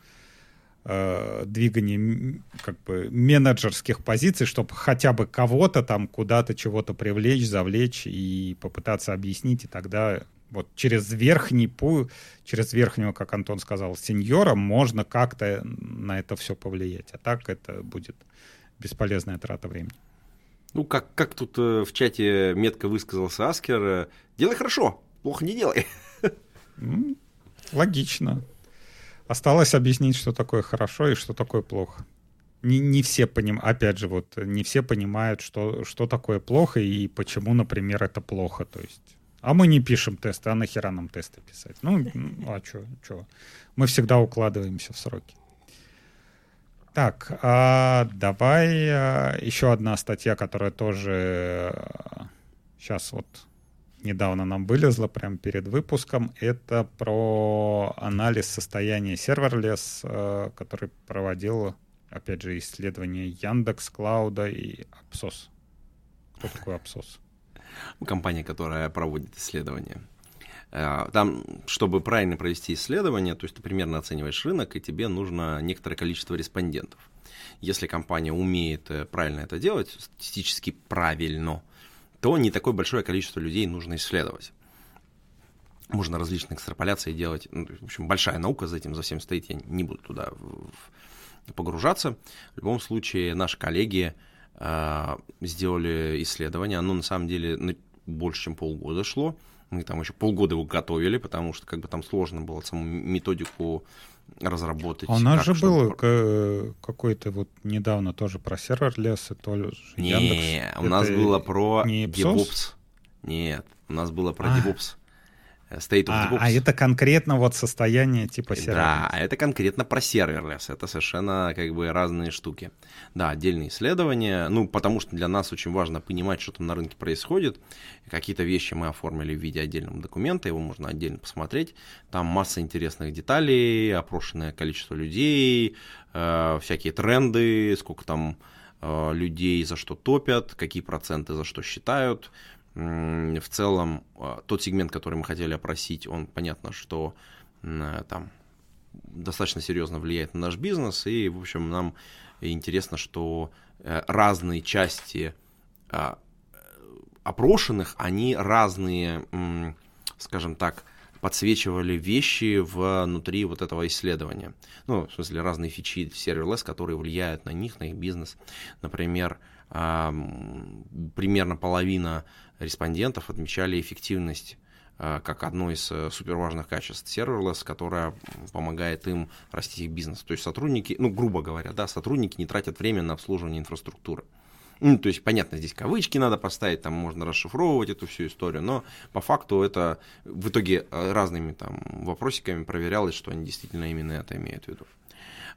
э, двигания как бы менеджерских позиций, чтобы хотя бы кого-то там куда-то чего-то привлечь, завлечь и попытаться объяснить, и тогда вот через верхний пу, через верхнего, как Антон сказал, сеньора можно как-то на это все повлиять. А так это будет бесполезная трата времени. Ну, как, как тут э, в чате метко высказался Аскер, э, делай хорошо, плохо не делай. Логично. Осталось объяснить, что такое хорошо и что такое плохо. Не, не все понимают, опять же, вот не все понимают, что, что такое плохо и почему, например, это плохо. То есть, а мы не пишем тесты, а нахера нам тесты писать? Ну, а что, что? Мы всегда укладываемся в сроки. Так, а давай а, еще одна статья, которая тоже сейчас вот недавно нам вылезла, прямо перед выпуском. Это про анализ состояния serverless, а, который проводил, опять же, исследование Yandex Cloud а и Ipsos. Кто такой Ipsos? Компания, которая проводит исследования. Э, там, чтобы правильно провести исследование, то есть ты примерно оцениваешь рынок, и тебе нужно некоторое количество респондентов. Если компания умеет э, правильно это делать, статистически правильно, то не такое большое количество людей нужно исследовать. Можно различные экстраполяции делать. Ну, в общем, большая наука за этим, за всем стоит. Я не буду туда погружаться. В любом случае, наши коллеги э, сделали исследование. Оно на самом деле больше, чем полгода шло. Мы там еще полгода его готовили, потому что как бы там сложно было саму методику разработать. А у нас же был какой-то вот недавно тоже про serverless, и то Не, Яндекс. у нас было про не DevOps. Нет, у нас было про а. DevOps. State of а, а это конкретно вот состояние типа serverless а. Да, это конкретно про serverless. Это совершенно как бы разные штуки. Да, отдельные исследования. Ну, потому что для нас очень важно понимать, что там на рынке происходит. Какие-то вещи мы оформили в виде отдельного документа, его можно отдельно посмотреть. Там масса интересных деталей, опрошенное количество людей, э, всякие тренды, сколько там э, людей за что топят, какие проценты за что считают в целом а, тот сегмент, который мы хотели опросить, он понятно, что там достаточно серьезно влияет на наш бизнес, и, в общем, нам интересно, что э, разные части а, опрошенных, они разные, скажем так, подсвечивали вещи внутри вот этого исследования. Ну, в смысле, разные фичи serverless, которые влияют на них, на их бизнес. Например, примерно половина респондентов отмечали эффективность а, как одно из э, суперважных качеств serverless, которая помогает им расти их бизнес. То есть сотрудники, ну, грубо говоря, да, сотрудники не тратят время на обслуживание инфраструктуры. Ну, то есть, понятно, здесь кавычки надо поставить, там можно расшифровывать эту всю историю, но по факту это в итоге э, разными там вопросиками проверялось, что они действительно именно это имеют в виду.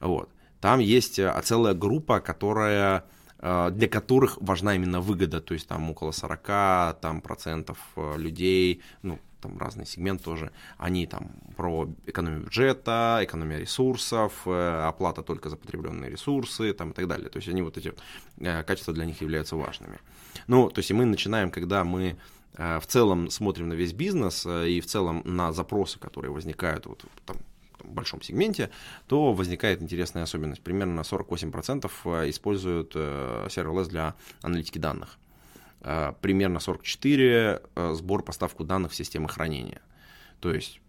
Вот. Там есть э, целая группа, которая для которых важна именно выгода, то есть там около 40 там, процентов э, людей, ну, там разный сегмент тоже, они там про экономию бюджета, экономия ресурсов, э, оплата только за потребленные ресурсы там, и так далее. То есть они вот эти э, качества для них являются важными. Ну, то есть и мы начинаем, когда мы в целом смотрим на весь бизнес и в целом на запросы, которые возникают вот там, большом сегменте, то возникает интересная особенность. Примерно на 48% используют serverless для аналитики данных. Э, примерно 44 э, сбор поставку данных в системы хранения. То есть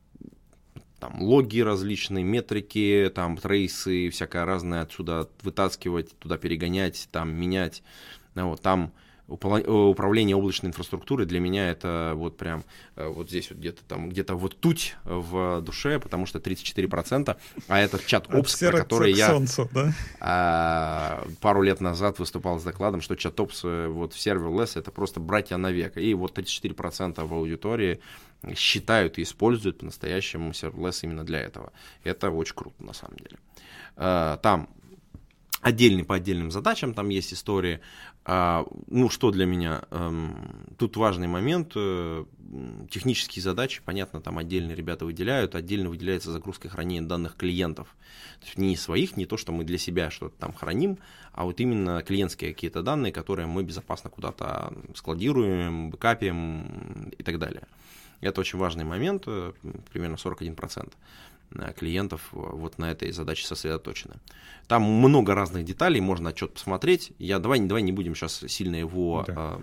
там логи различные, метрики, там трейсы, всякое разное отсюда вытаскивать, туда перегонять, там менять. Вот, там управление облачной инфраструктурой для меня это вот прям э, вот здесь вот где-то там, где-то вот тут в душе, потому что 34%, а этот ChatOps, про который я солнцу, да? а, пару лет назад выступал с докладом, что ChatOps э, вот в serverless это просто братья навека, и вот 34% в аудитории считают и используют по-настоящему serverless именно для этого. Это очень круто на самом деле. А, там отдельный по отдельным задачам, там есть истории. А, ну, что для меня? Эм, тут важный момент. Э, технические задачи, понятно, там отдельно ребята выделяют, отдельно выделяется загрузка и хранение данных клиентов. То есть не своих, не то, что мы для себя что-то там храним, а вот именно клиентские какие-то данные, которые мы безопасно куда-то складируем, бэкапим и так далее. Это очень важный момент, э, примерно 41%. Э, клиентов э, вот на этой задаче сосредоточены. Там много разных деталей, можно отчет посмотреть. Я давай, давай не будем сейчас сильно его да.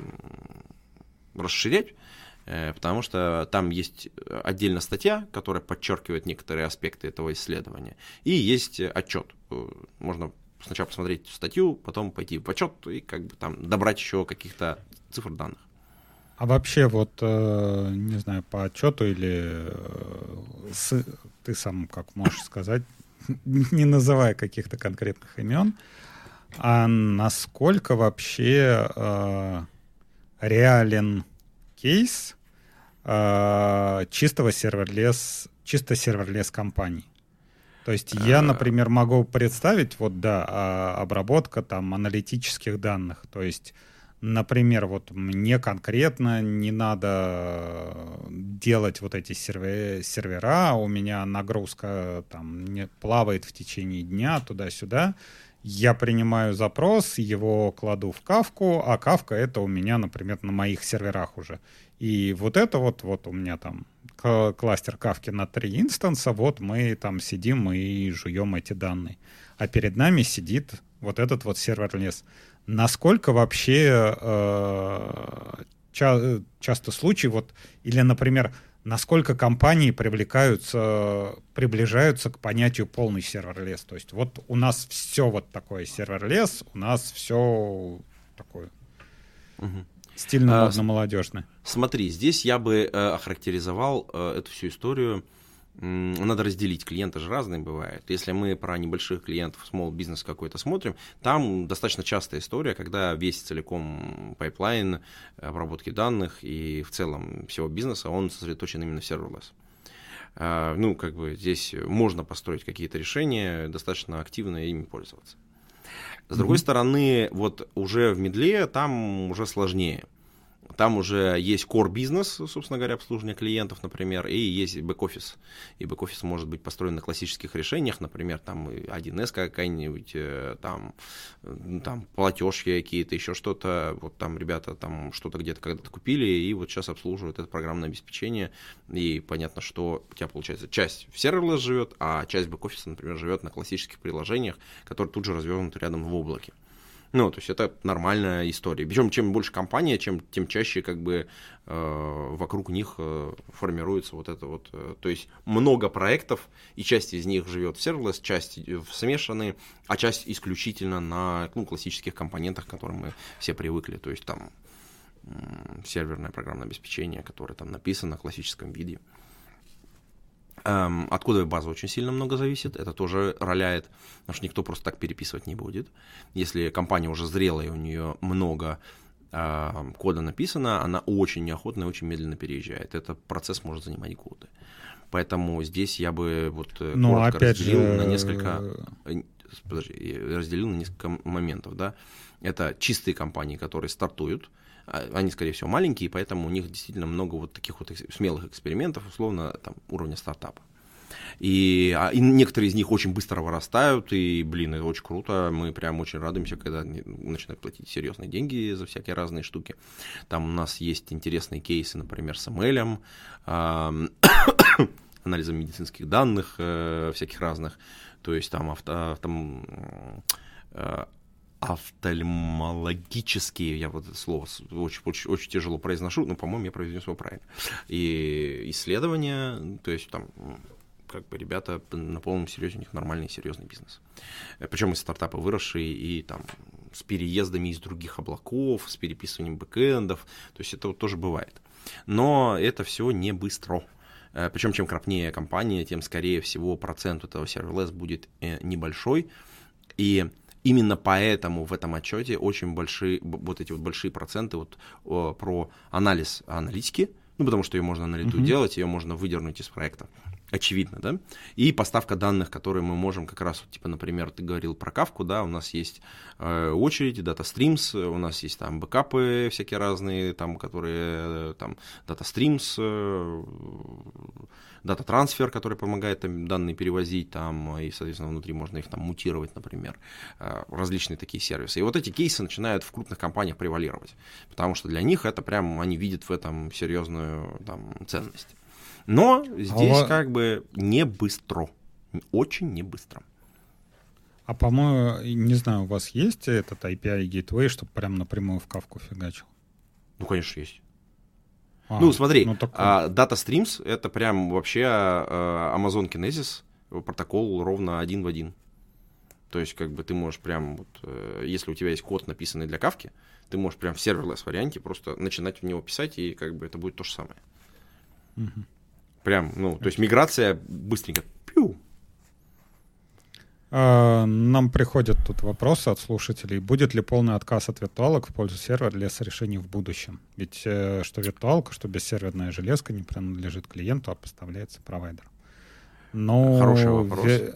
э, расширять, э, потому что там есть отдельная статья, которая подчеркивает некоторые аспекты этого исследования, и есть отчет. Можно сначала посмотреть статью, потом пойти в отчет и как бы там добрать еще каких-то цифр данных. А вообще вот, э, не знаю, по отчету или ты сам как можешь сказать, не называя каких-то конкретных имен, а насколько вообще э, реален кейс э, чистого serverless, чисто serverless компаний? То есть я, а. например, могу представить, вот да, обработка там аналитических данных, то есть Например, вот мне конкретно не надо делать вот эти сервера, у меня нагрузка там не, плавает в течение дня туда-сюда. Я принимаю запрос, его кладу в кавку, а кавка это у меня, например, на моих серверах уже. И вот это вот, вот у меня там кластер кавки на три инстанса, вот мы там сидим и жуем эти данные. А перед нами сидит вот этот вот сервер лес насколько вообще э, ча- часто случаи, вот, или, например, насколько компании привлекаются, приближаются к понятию полный сервер-лес. То есть вот у нас все вот такое сервер-лес, у нас все такое угу. стильно, модно, молодежное. Смотри, здесь я бы э, охарактеризовал э, эту всю историю надо разделить, клиенты же разные бывают. Если мы про небольших клиентов, small бизнес какой-то смотрим, там достаточно частая история, когда весь целиком pipeline обработки данных и в целом всего бизнеса, он сосредоточен именно в serverless. А, ну, как бы здесь можно построить какие-то решения, достаточно активно ими пользоваться. С другой mm-hmm. стороны, вот уже в middle там уже сложнее. Там уже есть core бизнес, собственно говоря, обслуживание клиентов, например, и есть бэк-офис. И бэк-офис может быть построен на классических решениях, например, там 1С какая-нибудь, э, там, там платежки какие-то, еще что-то. Вот там ребята там что-то где-то когда-то купили, и вот сейчас обслуживают это программное обеспечение. И понятно, что у тебя получается часть в serverless живет, а часть бэк-офиса, например, живет на классических приложениях, которые тут же развернуты рядом в облаке. Ну, то есть это нормальная история. Причем чем больше компания, чем, тем чаще как бы э, вокруг них э, формируется вот это вот. Э, то есть много проектов, и часть из них живет в serverless, часть в смешанные, а часть исключительно на ну, классических компонентах, к которым мы все привыкли. То есть там э, серверное программное обеспечение, которое там написано в классическом виде. Эм, от кодовой базы очень сильно много зависит, это тоже роляет, потому что никто просто так переписывать не будет. Если компания уже зрелая, у нее много э, кода написано, она очень неохотно и очень медленно переезжает. Этот процесс может занимать годы. Поэтому здесь я бы вот э, Но коротко опять разделил же... на несколько э, подожди, разделил на несколько моментов, да. Это чистые компании, которые стартуют, они, скорее всего, маленькие, поэтому у них действительно много вот таких вот смелых экспериментов, условно, там, уровня стартапа. И, а, и некоторые из них очень быстро вырастают, и, блин, это очень круто. Мы прям очень радуемся, когда начинают платить серьезные деньги за всякие разные штуки. Там у нас есть интересные кейсы, например, с ML, э, анализом медицинских данных, э, всяких разных. То есть там авто, там, э, офтальмологические, я вот это слово очень, очень, очень тяжело произношу, но, по-моему, я произнес его правильно. И исследования, то есть там как бы ребята на полном серьезе, у них нормальный серьезный бизнес. Э, Причем и стартапы выросшие, и там с переездами из других облаков, с переписыванием бэкэндов, то есть это вот тоже бывает. Но это все не быстро. Э, Причем чем крупнее компания, тем скорее всего процент этого serverless будет э, небольшой. И именно поэтому в этом отчете очень большие, вот эти вот большие проценты вот про анализ аналитики, ну, потому что ее можно на лету mm-hmm. делать, ее можно выдернуть из проекта очевидно, да, и поставка данных, которые мы можем как раз, типа, например, ты говорил про кавку, да, у нас есть э, очереди, data streams, у нас есть там бэкапы всякие разные, там, которые, э, там, streams, э, дата трансфер, который помогает там данные перевозить, там, и, соответственно, внутри можно их там мутировать, например, э, различные такие сервисы. И вот эти кейсы начинают в крупных компаниях превалировать, потому что для них это прям, они видят в этом серьезную там ценность. Но здесь а как бы не быстро. Очень не быстро. А по-моему, не знаю, у вас есть этот API Gateway, чтобы прям напрямую в кавку фигачил? Ну, конечно, есть. А, ну, смотри, ну, такой... а, Data Streams — это прям вообще а, Amazon Kinesis протокол ровно один в один. То есть, как бы ты можешь прям, вот, э, если у тебя есть код, написанный для кавки, ты можешь прям в серверлесс варианте просто начинать в него писать, и как бы это будет то же самое. Угу. Прям, ну, то есть миграция быстренько. Пью. А, нам приходят тут вопросы от слушателей. Будет ли полный отказ от виртуалок в пользу сервера-лес решений в будущем? Ведь э, что виртуалка, что бессерверная железка не принадлежит клиенту, а поставляется провайдер. Но Хороший вопрос. Ви...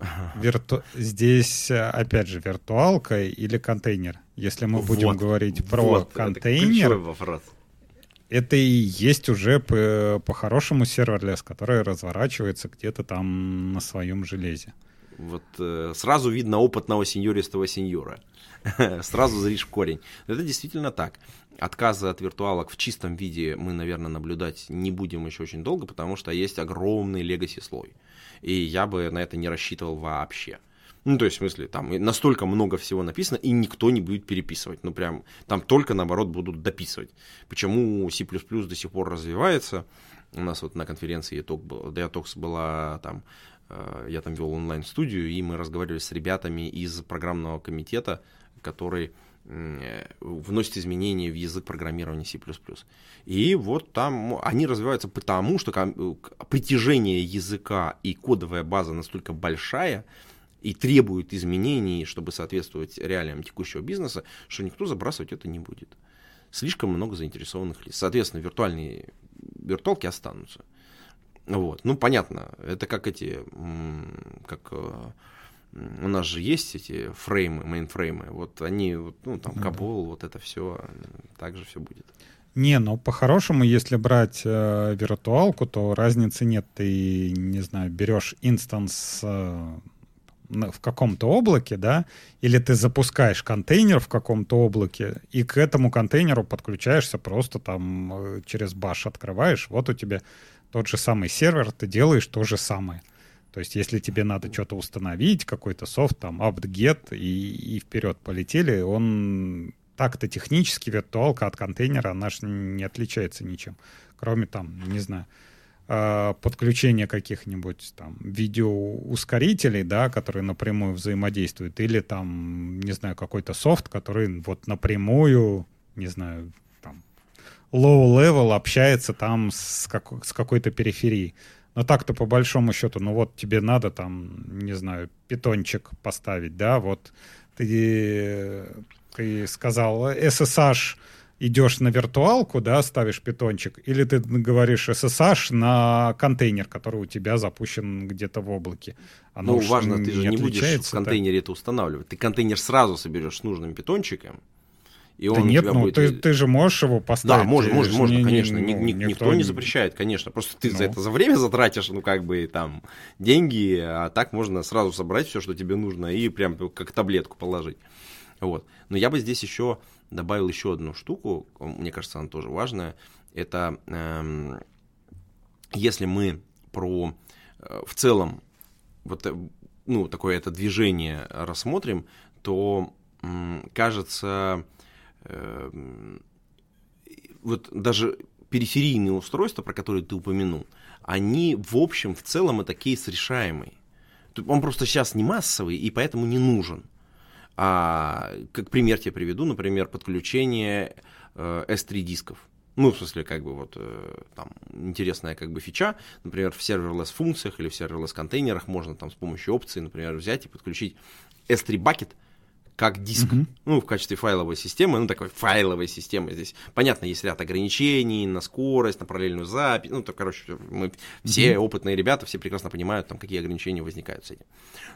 Вирту... Здесь, опять же, виртуалка или контейнер? Если мы будем вот, говорить про вот, контейнер, это вопрос это и есть уже по-хорошему по serverless, который разворачивается где-то там на своем железе. Вот э, сразу видно опытного сеньористого сеньора. сразу зришь корень. Это действительно так. Отказа от виртуалок в чистом виде мы, наверное, наблюдать не будем еще очень долго, потому что есть огромный legacy слой. И я бы на это не рассчитывал вообще. Ну, то есть, в смысле, там настолько много всего написано, и никто не будет переписывать. Ну, прям, там только, наоборот, будут дописывать. Почему C++ до сих пор развивается? У нас вот на конференции Detox была там, я там вел онлайн-студию, и мы разговаривали с ребятами из программного комитета, который э, вносит изменения в язык программирования C++. И вот там они развиваются потому, что притяжение языка и кодовая база настолько большая, и требует изменений, чтобы соответствовать реалиям текущего бизнеса, что никто забрасывать это не будет. Слишком много заинтересованных лиц. Соответственно, виртуальные виртуалки останутся. Вот. Ну, понятно, это как эти, как э, у нас же есть эти фреймы, мейнфреймы, вот они, ну, там, Кабол, вот это все, так же все будет. Не, ну по-хорошему, если брать э, виртуалку, то разницы нет. Ты, не знаю, берешь instance э, в каком-то облаке, да, или ты запускаешь контейнер в каком-то облаке, и к этому контейнеру подключаешься просто там э, через bash открываешь, вот у тебя тот же самый сервер, ты делаешь то же самое. То есть, если тебе надо что-то установить, какой-то софт, там, apt-get, и, и вперед полетели, он так-то технически виртуалка от контейнера, она же не отличается ничем. Кроме там, не знаю, Э, подключение каких-нибудь там видеоускорителей, да, которые напрямую взаимодействуют, или там, не знаю, какой-то софт, который вот напрямую, не знаю, low-level общается там с, как, с какой-то периферией. Но так-то по большому счету, ну вот тебе надо там, не знаю, питончик поставить, да, вот ты, ты сказал SSH идешь на виртуалку, да, ставишь питончик, или ты говоришь SSH на контейнер, который у тебя запущен где-то в облаке. Оно ну, важно, ты же не будешь в контейнере да? это устанавливать. Ты контейнер сразу соберешь с нужным питончиком, И он да нет, ну будет... ты, ты же можешь его поставить. Да, можно, можно, можно, не, конечно. Не, ну, никто, никто не запрещает, конечно. Просто ты ну. за это за время затратишь, ну, как бы, там, деньги, а так можно сразу собрать все, что тебе нужно, и прям как таблетку положить. Вот. Но я бы здесь еще добавил еще одну штуку, мне кажется, она тоже важная. Это эм, если мы про э, в целом вот э, ну такое это движение рассмотрим, то м, кажется вот даже периферийные устройства, про которые ты упомянул, они в общем, в целом это кейс решаемый. Он просто сейчас не массовый и поэтому не нужен. А, как пример тебе приведу, например, подключение э, S3 дисков. Ну, в смысле, как бы вот э, там интересная как бы фича, например, в serverless функциях или в serverless контейнерах можно там с помощью опции, например, взять и подключить S3 bucket – как диск, mm-hmm. ну, в качестве файловой системы, ну, такой файловой системы здесь. Понятно, есть ряд ограничений на скорость, на параллельную запись, ну, то, короче, мы все mm-hmm. опытные ребята, все прекрасно понимают, там, какие ограничения возникают с этим.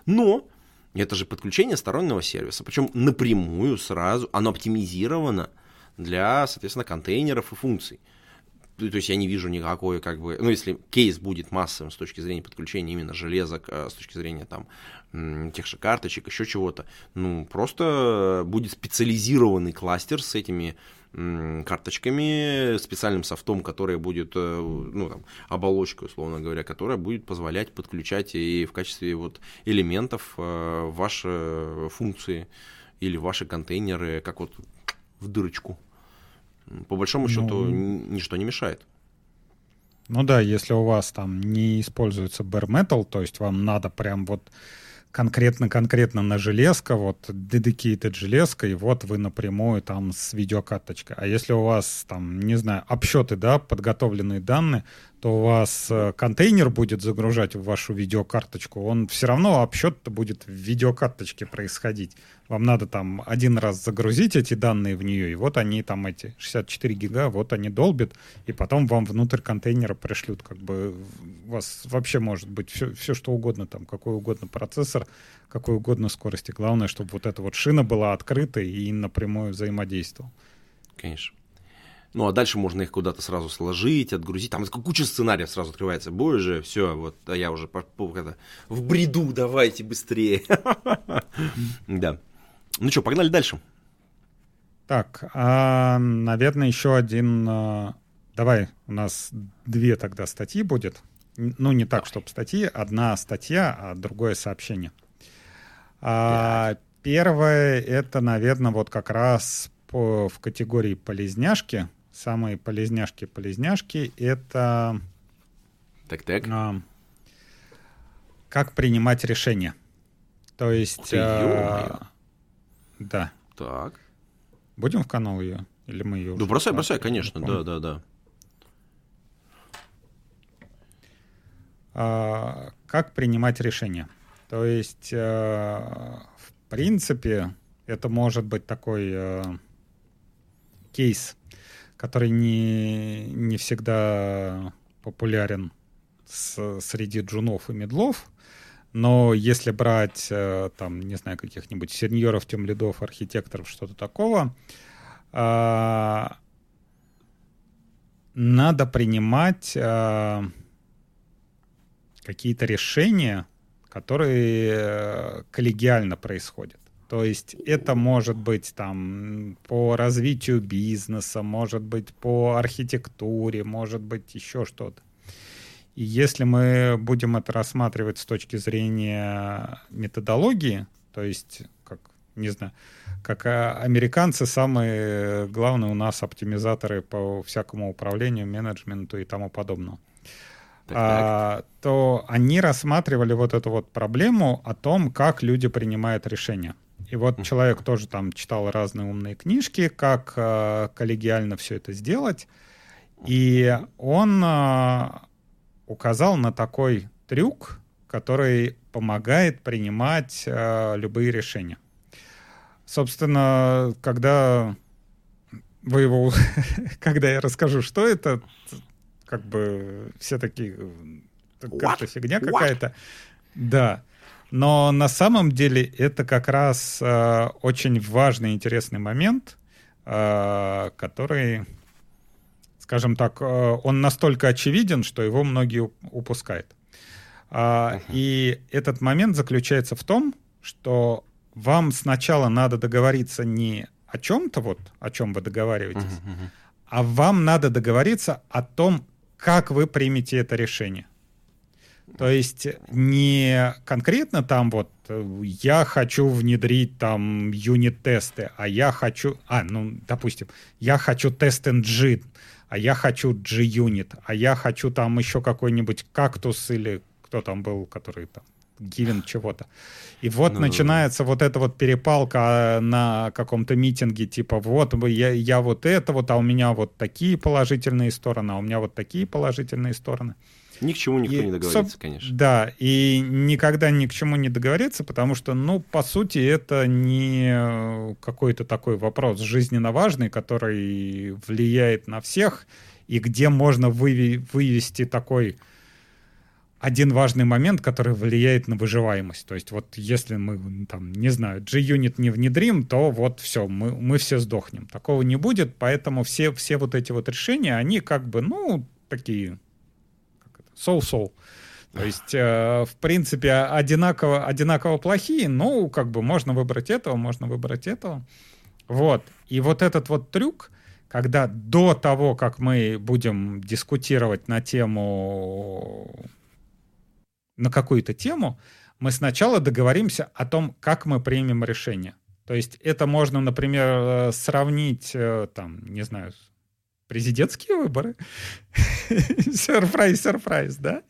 Но это же подключение стороннего сервиса, причем напрямую сразу, оно оптимизировано для, соответственно, контейнеров и функций то есть я не вижу никакой, как бы, ну, если кейс будет массовым с точки зрения подключения именно железок, э, с точки зрения там тех же карточек, еще чего-то, ну, просто будет специализированный кластер с этими карточками, специальным софтом, который будет, э, ну, там, оболочкой, условно говоря, которая будет позволять подключать и в качестве вот элементов э, ваши функции или ваши контейнеры, как вот в дырочку. По большому счету ну, ничто не мешает. Ну да, если у вас там не используется bare metal, то есть вам надо прям вот конкретно-конкретно на железка, вот dedicated железка, и вот вы напрямую там с видеокарточкой. А если у вас там, не знаю, обсчеты, да, подготовленные данные, то у вас э, контейнер будет загружать в вашу видеокарточку, он все равно обсчет будет в видеокарточке происходить. Вам надо там один раз загрузить эти данные в нее, и вот они там эти 64 гига, вот они долбят, и потом вам внутрь контейнера пришлют. Как бы у вас вообще может быть все, все что угодно, там какой угодно процессор, какой угодно скорости. Главное, чтобы вот эта вот шина была открыта и напрямую взаимодействовала. Конечно. Ну, а дальше можно их куда-то сразу сложить, отгрузить. Там куча сценариев сразу открывается. Боже, все, вот а я уже по, по, когда, в бреду, давайте быстрее. Да. Ну что, погнали дальше. Так, а, наверное, еще один... А, давай, у нас две тогда статьи будет. Ну, не так, чтобы статьи. Одна статья, а другое сообщение. А, первое, это, наверное, вот как раз по, в категории полезняшки самые полезняшки-полезняшки — это... Так-так. А, как принимать решения. То есть... Ты, а, да. Так. Будем в канал ее? Или мы ее... Ну, бросай, бросай, конечно, да, да, да. А, как принимать решения? То есть, а, в принципе, это может быть такой а, кейс который не, не всегда популярен с, среди джунов и медлов. Но если брать, э, там, не знаю, каких-нибудь сеньоров, тем лидов, архитекторов, что-то такого, а, надо принимать а, какие-то решения, которые э, коллегиально происходят. То есть это может быть там по развитию бизнеса, может быть по архитектуре, может быть еще что-то. И если мы будем это рассматривать с точки зрения методологии, то есть, как, не знаю, как а, американцы самые главные у нас оптимизаторы по всякому управлению, менеджменту и тому подобному, а, то они рассматривали вот эту вот проблему о том, как люди принимают решения. И вот человек тоже там читал разные умные книжки, как э, коллегиально все это сделать. И он э, указал на такой трюк, который помогает принимать э, любые решения. Собственно, когда вы его, когда я расскажу, что это, как бы все такие, какая-то фигня какая-то. Да. Но на самом деле это как раз э, очень важный, интересный момент. который, скажем так, он настолько очевиден, что его многие упускают. Uh-huh. И этот момент заключается в том, что вам сначала надо договориться не о чем-то, вот о чем вы договариваетесь, uh-huh, uh-huh. а вам надо договориться о том, как вы примете это решение. То есть не конкретно там вот я хочу внедрить там юнит-тесты, а я хочу, а, ну, допустим, я хочу тест NG, а я хочу G-Unit, а я хочу там еще какой-нибудь кактус или кто там был, который там гивен чего-то. И вот ну, начинается вот эта вот перепалка а, на каком-то митинге, типа вот я, я вот это вот, а у меня вот такие положительные стороны, а у меня вот такие положительные стороны. Ни к чему никто и, не договорится, конечно. Да, и никогда ни к чему не договориться, потому что, ну, по сути, это не какой-то такой вопрос жизненно важный, который влияет на всех, и где можно вывести такой один важный момент, который влияет на выживаемость. То есть вот если мы, там, не знаю, G-Unit не внедрим, то вот все, мы, мы все сдохнем. Такого не будет, поэтому все, все вот эти вот решения, они как бы, ну, такие, соу-соу. То есть, э, в принципе, одинаково, одинаково плохие, но как бы можно выбрать этого, можно выбрать этого. Вот. И вот этот вот трюк, когда до того, как мы будем дискутировать на тему на какую-то тему, мы сначала договоримся о том, как мы примем решение. То есть это можно, например, э, сравнить, э, там, не знаю, президентские выборы. Сюрприз, сюрприз, да?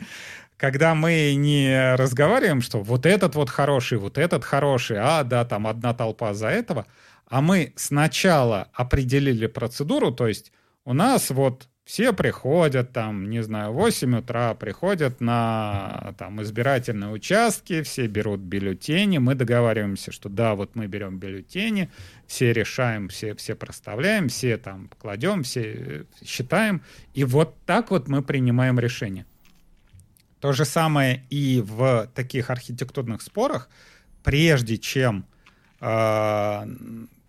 Когда мы не разговариваем, что вот этот вот хороший, вот этот хороший, а, да, там одна толпа за этого, а мы сначала определили процедуру, то есть у нас вот все приходят там, не знаю, в 8 утра приходят на там избирательные участки, все берут бюллетени, мы договариваемся, что да, вот мы берем бюллетени, все решаем, все, все проставляем, все там кладем, все считаем, и вот так вот мы принимаем решение. То же самое и в таких архитектурных спорах, прежде чем э,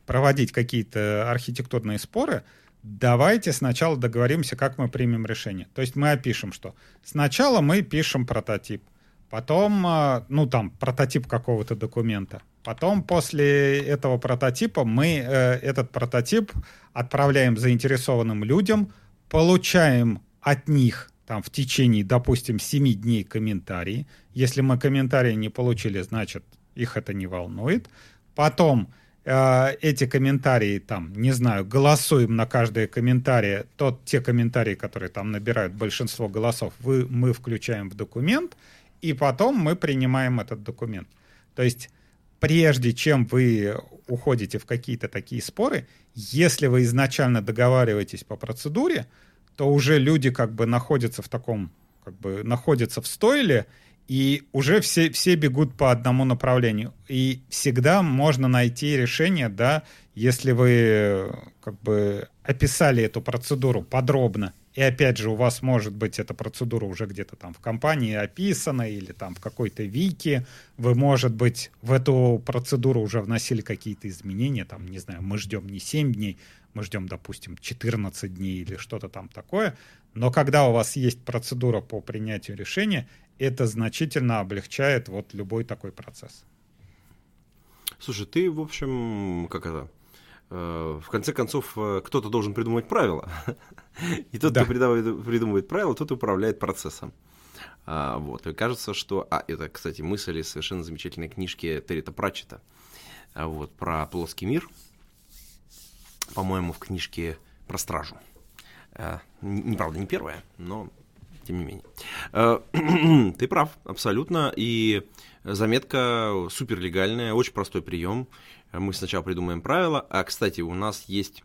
проводить какие-то архитектурные споры, давайте сначала договоримся, как мы примем решение. То есть мы опишем, что сначала мы пишем прототип, потом, а, ну там, прототип какого-то документа. Потом после этого прототипа мы э, этот прототип отправляем заинтересованным людям, получаем от них там в течение, допустим, 7 дней комментарии. Если мы комментарии не получили, значит, их это не волнует. Потом эти комментарии там, не знаю, голосуем на каждое комментарие, тот, те комментарии, которые там набирают большинство голосов, вы, мы включаем в документ, и потом мы принимаем этот документ. То есть прежде чем вы уходите в какие-то такие споры, если вы изначально договариваетесь по процедуре, то уже люди как бы находятся в таком, как бы находятся в стойле, и уже все, все бегут по одному направлению. И всегда можно найти решение, да, если вы как бы описали эту процедуру подробно, и опять же у вас может быть эта процедура уже где-то там в компании описана или там в какой-то вики, вы, может быть, в эту процедуру уже вносили какие-то изменения, там, не знаю, мы ждем не 7 дней, мы ждем, допустим, 14 дней или что-то там такое, но когда у вас есть процедура по принятию решения, это значительно облегчает вот любой такой процесс. Слушай, ты, в общем, как это, э, в конце концов, э, кто-то должен придумать правила. И тот, да. кто придумывает, придумывает правила, тот управляет процессом. А, вот. И кажется, что... А, это, кстати, мысль из совершенно замечательной книжки Террита Пратчета. А, вот, про плоский мир. По-моему, в книжке про стражу. А, не, правда, не первая, но тем не менее. Э, ты прав, абсолютно. И заметка супер легальная, очень простой прием. Мы сначала придумаем правила. А, кстати, у нас есть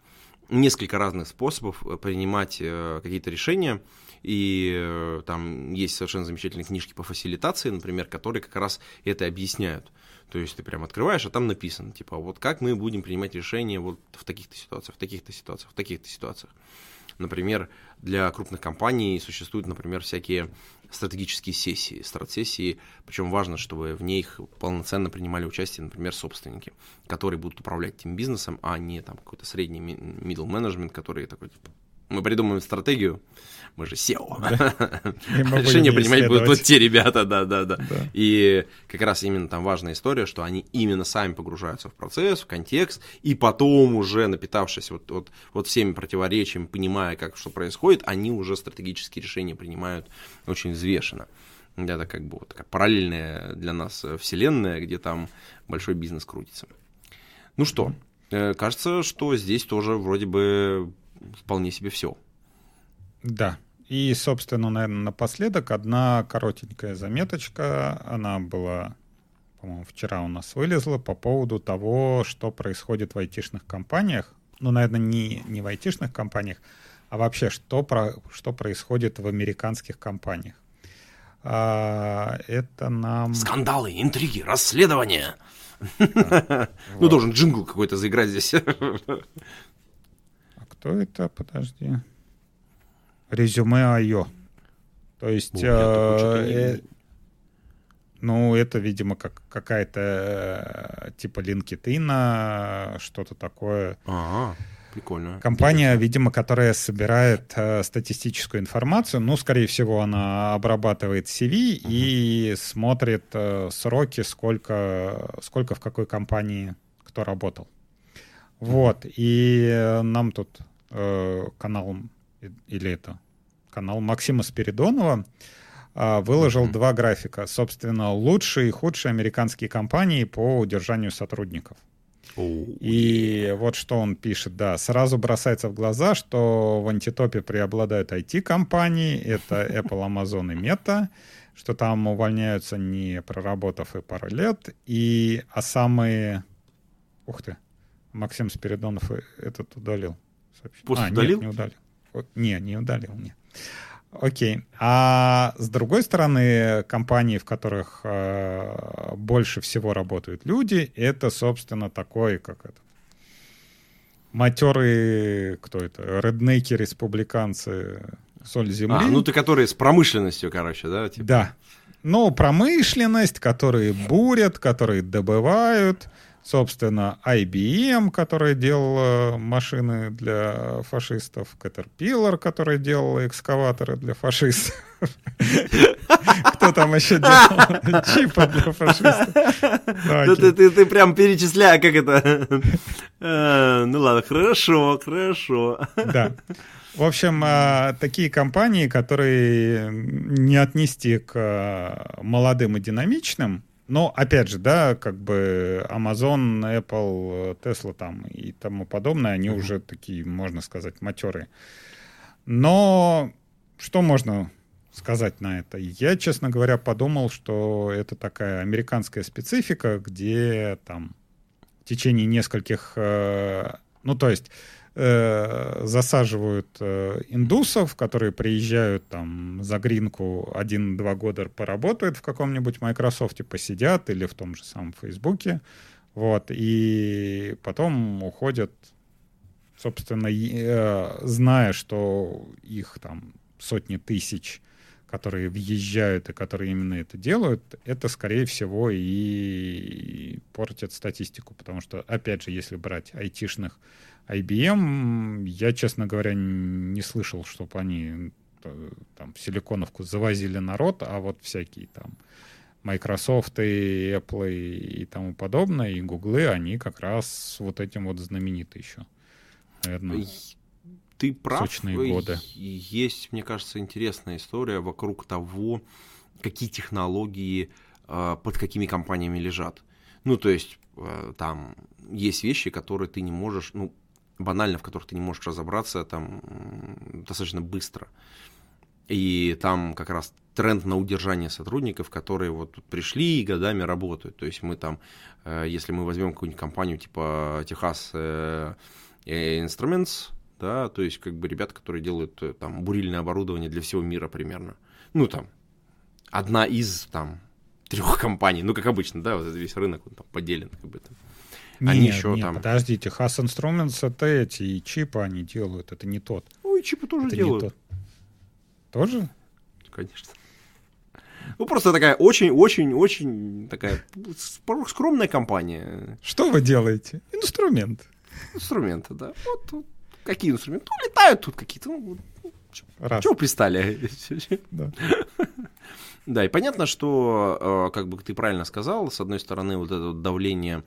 несколько разных способов принимать э, какие-то решения. И э, там есть совершенно замечательные книжки по фасилитации, например, которые как раз это объясняют. То есть ты прям открываешь, а там написано, типа, вот как мы будем принимать решения вот в таких-то ситуациях, в таких-то ситуациях, в таких-то ситуациях. Например, для крупных компаний существуют, например, всякие стратегические сессии, стратсессии, причем важно, чтобы в них полноценно принимали участие, например, собственники, которые будут управлять этим бизнесом, а не там какой-то средний middle management, который такой, типа, мы придумаем стратегию, мы же SEO. Да. Решение принимать будут вот те ребята, да, да, да, да. И как раз именно там важная история, что они именно сами погружаются в процесс, в контекст, и потом уже напитавшись вот, вот, вот всеми противоречиями, понимая, как что происходит, они уже стратегические решения принимают очень взвешенно. Это как бы вот такая параллельная для нас вселенная, где там большой бизнес крутится. Ну что, э, кажется, что здесь тоже вроде бы вполне себе все. Да. И, собственно, наверное, напоследок одна коротенькая заметочка. Она была, по-моему, вчера у нас вылезла по поводу того, что происходит в айтишных компаниях. Ну, наверное, не, не в айтишных компаниях, а вообще, что, про, что происходит в американских компаниях. А, это нам... Скандалы, интриги, расследования. Ну, должен джингл какой-то заиграть здесь. Кто это? Подожди. Резюме Айо. То есть... О, э, ну, это, видимо, как какая-то э, типа LinkedIn, что-то такое. Ага, прикольно. Компания, Интересно. видимо, которая собирает э, статистическую информацию. Ну, скорее всего, она обрабатывает CV угу. и смотрит э, сроки, сколько, сколько в какой компании кто работал. Вот, и нам тут э, канал, или это канал Максима Спиридонова э, выложил mm-hmm. два графика. Собственно, лучшие и худшие американские компании по удержанию сотрудников. Oh, и вот что он пишет, да, сразу бросается в глаза, что в антитопе преобладают IT-компании, это Apple, Amazon и Meta, что там увольняются не проработав и пару лет, и а самые... Ух ты, Максим Спиридонов этот удалил. Пост а, удалил? Нет, не удалил. Не, не удалил, не. Окей. А с другой стороны, компании, в которых э, больше всего работают люди, это, собственно, такой, как это, матерые, кто это, реднеки, республиканцы, соль земли. А, ну ты которые с промышленностью, короче, да? Типа? Да. Ну, промышленность, которые бурят, которые добывают, собственно, IBM, которая делала машины для фашистов, Caterpillar, которая делала экскаваторы для фашистов. Кто там еще делал чипы для фашистов? Ты прям перечисляй, как это... Э, ну ладно, хорошо, хорошо. Да. В общем, а, такие компании, которые не отнести к а, молодым и динамичным, но, опять же, да, как бы Amazon, Apple, Tesla там и тому подобное, они uh-huh. уже такие, можно сказать, матерые. Но что можно сказать на это? Я, честно говоря, подумал, что это такая американская специфика, где там в течение нескольких... Э, ну, то есть Э, засаживают э, индусов, которые приезжают там за гринку один-два года поработают в каком-нибудь Microsoft, посидят или в том же самом Фейсбуке, вот, и потом уходят, собственно, э, зная, что их там сотни тысяч, которые въезжают и которые именно это делают, это, скорее всего, и портит статистику, потому что, опять же, если брать айтишных IBM, я, честно говоря, не слышал, чтобы они э, там в силиконовку завозили народ, а вот всякие там Microsoft и Apple и, тому подобное, и Google, они как раз вот этим вот знамениты еще. Наверное, Ты прав. Сочные годы. Есть, мне кажется, интересная история вокруг того, какие технологии э, под какими компаниями лежат. Ну, то есть, э, там есть вещи, которые ты не можешь, ну, банально, в которых ты не можешь разобраться там достаточно быстро. И там как раз тренд на удержание сотрудников, которые вот пришли и годами работают. То есть мы там, э, если мы возьмем какую-нибудь компанию типа Техас э, Instruments, да, то есть как бы ребята, которые делают э, там бурильное оборудование для всего мира примерно. Ну там, одна из там трех компаний, ну как обычно, да, вот весь рынок он там поделен как бы там. Нет, они еще нет, там... подождите, Haas Instruments это эти и чипы они делают, это не тот. Ну, и чипы тоже Это не делают. то. Тоже? Конечно. Ну, просто такая очень-очень-очень такая скромная компания. Что вы делаете? Инструмент. Инструменты, да. Вот, вот какие инструменты? Ну, летают тут какие-то. Ну, вот, Раз. чего пристали? Да. Да, и понятно, что, э, как бы ты правильно сказал, с одной стороны, вот это вот давление,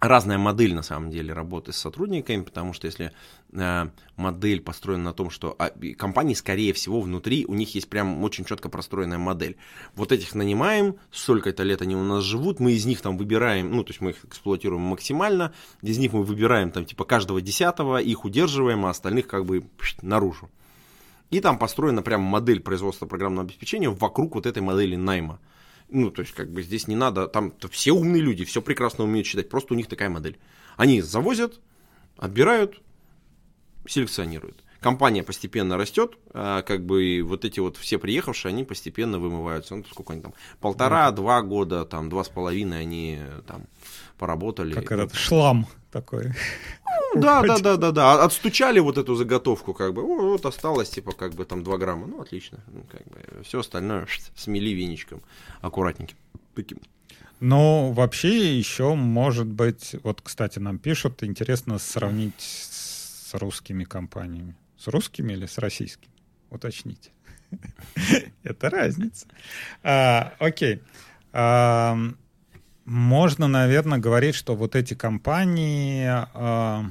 разная модель, на самом деле, работы с сотрудниками, потому что если э, модель построена на том, что а, компании, скорее всего, внутри, у них есть прям очень четко простроенная модель. Вот этих нанимаем, столько-то лет они у нас живут, мы из них там выбираем, ну, то есть мы их эксплуатируем максимально, из них мы выбираем там типа каждого десятого, их удерживаем, а остальных как бы наружу. И там построена прям модель производства программного обеспечения вокруг вот этой модели найма. Ну, то есть, как бы здесь не надо, там все умные люди, все прекрасно умеют считать, просто у них такая модель. Они завозят, отбирают, селекционируют. Компания постепенно растет, а как бы вот эти вот все приехавшие, они постепенно вымываются. Ну, сколько они там? Полтора-два года, там, два с половиной они э, там поработали. Как этот шлам такой. Да, да, да, да, да. Отстучали вот эту заготовку, как бы, вот осталось, типа, как бы там 2 грамма. Ну, отлично. Ну, как бы, все остальное смели веничком, аккуратненьким. Таким. Ну, вообще еще может быть, вот, кстати, нам пишут, интересно сравнить с русскими компаниями. С русскими или с российскими? Уточните. Это разница. А, Окей. А, Можно, наверное, говорить, что вот эти компании а,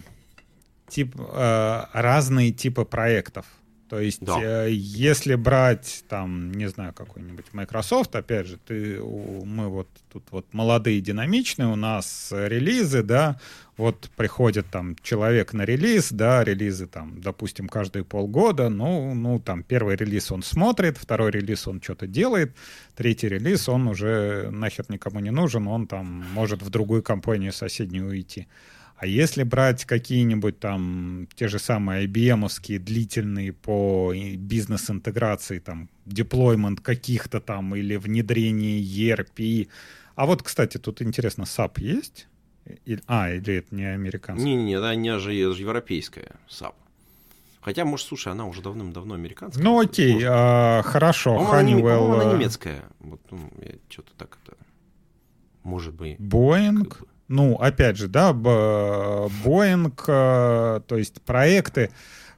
тип, а, разные типы проектов. То есть, Да. э, если брать там, не знаю, какой-нибудь Microsoft, опять же, ты, у- мы вот тут вот молодые, динамичные, у нас релизы, да, вот приходит там человек на релиз, да, релизы там, допустим, каждые полгода, ну, ну, там первый релиз он смотрит, второй релиз он что-то делает, третий релиз он уже нахер никому не нужен, он там может в другую компанию соседнюю уйти. А если брать какие-нибудь там те же самые IBM-овские длительные по бизнес-интеграции, там, deployment каких-то там или внедрение ERP. А вот, кстати, тут интересно, SAP есть? И- а, или это не американский? Не-не, да, не это же европейская SAP. Хотя, может, слушай, она уже давным-давно американская. Ну окей, Может, а, хорошо, по-моему, она не- Honeywell, по-моему, она э, немецкая. Вот, ну, я что-то так это... Может быть. Boeing, как бы. Ну, опять же, да, б- Boeing, э, то есть проекты,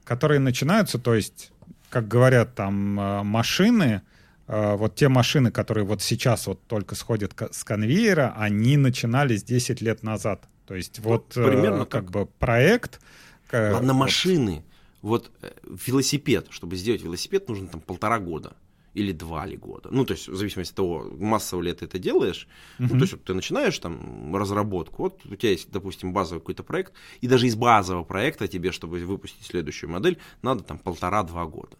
которые начинаются, то есть, как говорят там, э, машины, э, вот те машины, которые вот сейчас вот только сходят с конвейера, они начинались 10 лет назад. То есть вот Ну, примерно как так. бы проект... Ладно, вот- машины. Вот велосипед, чтобы сделать велосипед, нужно там полтора года. Или два ли года. Ну, то есть, в зависимости от того, массово ли ты это делаешь. Ну, Мгм. то есть, вот ты начинаешь там разработку, вот у тебя есть, допустим, базовый какой-то проект, и даже из базового проекта тебе, чтобы выпустить следующую модель, надо там полтора-два года.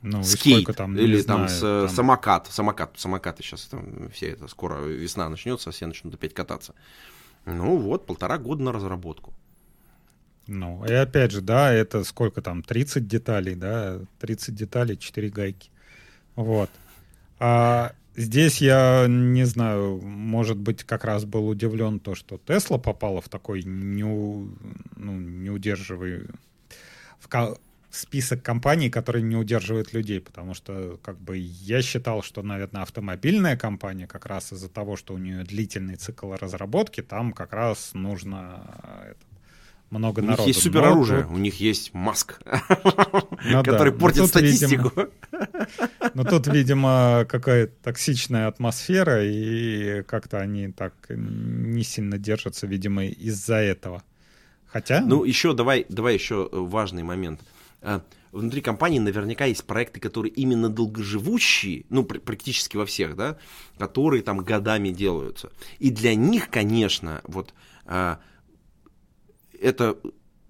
ну, Скейт, там, или знаю, там, с, э, там- самокат, самокат, самокаты сейчас там все это, скоро весна начнется, все начнут опять кататься. Ну вот, полтора года на разработку. Ну, и опять же, да, это сколько там, 30 деталей, да, 30 деталей, 4 гайки. Вот. А здесь я не знаю, может быть, как раз был удивлен то, что Тесла попала в такой неу, ну, неудерживый в ко- список компаний, которые не удерживают людей, потому что как бы я считал, что, наверное, автомобильная компания как раз из-за того, что у нее длительный цикл разработки, там как раз нужно э, это, много У них народу. есть Но супероружие, тут- у них есть Маск, Ну да, который но портит видимо, статистику. Но тут, видимо, какая-то токсичная атмосфера, и как-то они так не сильно держатся, видимо, из-за этого. Хотя, Ну, еще давай, давай еще важный момент. А, Внутри компании наверняка есть проекты, которые именно долгоживущие, ну, пр- практически во всех, да, которые там годами делаются. И для них, конечно, вот а, это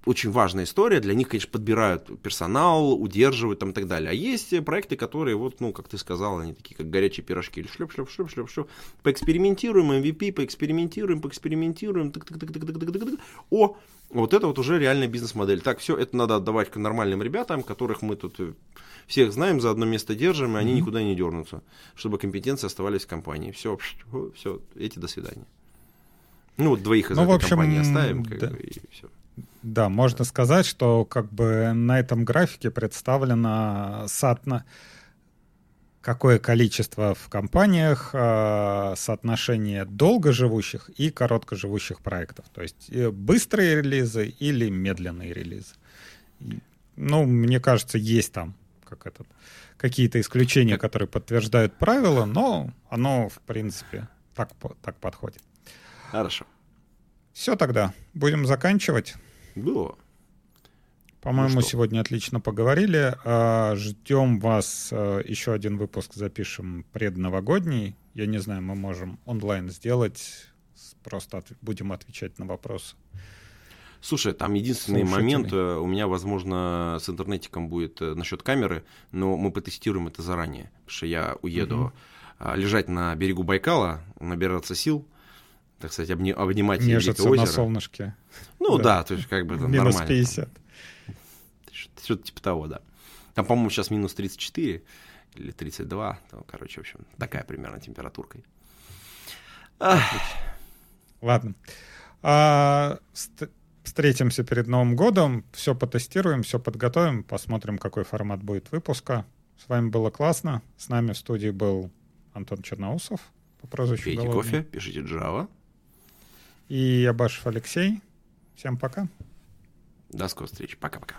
очень важная история. Для них, конечно, подбирают персонал, удерживают там и так далее. А есть проекты, которые, вот, ну, как ты сказал, они такие, как горячие пирожки. Или шлеп, шлеп, шлеп, шлеп, шлеп. Поэкспериментируем, MVP, поэкспериментируем, поэкспериментируем. Тык, тык, тык, тык, тык, тык, тык, тык. О, вот это вот уже реальная бизнес-модель. Так, все, это надо отдавать к нормальным ребятам, которых мы тут э, всех знаем, за одно место держим, и они никуда не дернутся, чтобы компетенции оставались в компании. Все, все, эти до свидания. Ну, вот двоих из Ну, в этой общем, компании оставим, как да. бы, и все. Да, можно сказать, что как бы на этом графике представлено сатно какое количество в компаниях э, соотношение долгоживущих и короткоживущих проектов. То есть э, быстрые релизы или медленные релизы. Ну, мне кажется, есть там как этот, какие-то исключения, которые подтверждают правила, но оно, в принципе, так, так подходит. Хорошо. Все тогда. Будем заканчивать. Да. По-моему, ну сегодня отлично поговорили. А, Ждем вас. А, еще один выпуск запишем предновогодний. Я не знаю, мы можем онлайн сделать. Просто от... будем отвечать на вопросы. Слушай, там единственный Слушатели. момент, э, у меня, возможно, с интернетиком будет э, насчет камеры, но мы потестируем это заранее, потому что я уеду угу. лежать на берегу Байкала, набираться сил, так сказать, обни- обнимать Нежиться озеро. на солнышке. Ну да. да, то есть как бы это Минус нормально. 50. Что-то типа того, да. Там, по-моему, сейчас минус 34 или 32. То, короче, в общем, такая примерно температурка. Ладно. А, встретимся перед Новым годом. Все потестируем, все подготовим. Посмотрим, какой формат будет выпуска. С вами было классно. С нами в студии был Антон Черноусов по прозвищу Пейте Голодный. кофе, пишите Java. И Ябашев Алексей. Всем пока. До скорой встречи. Пока-пока.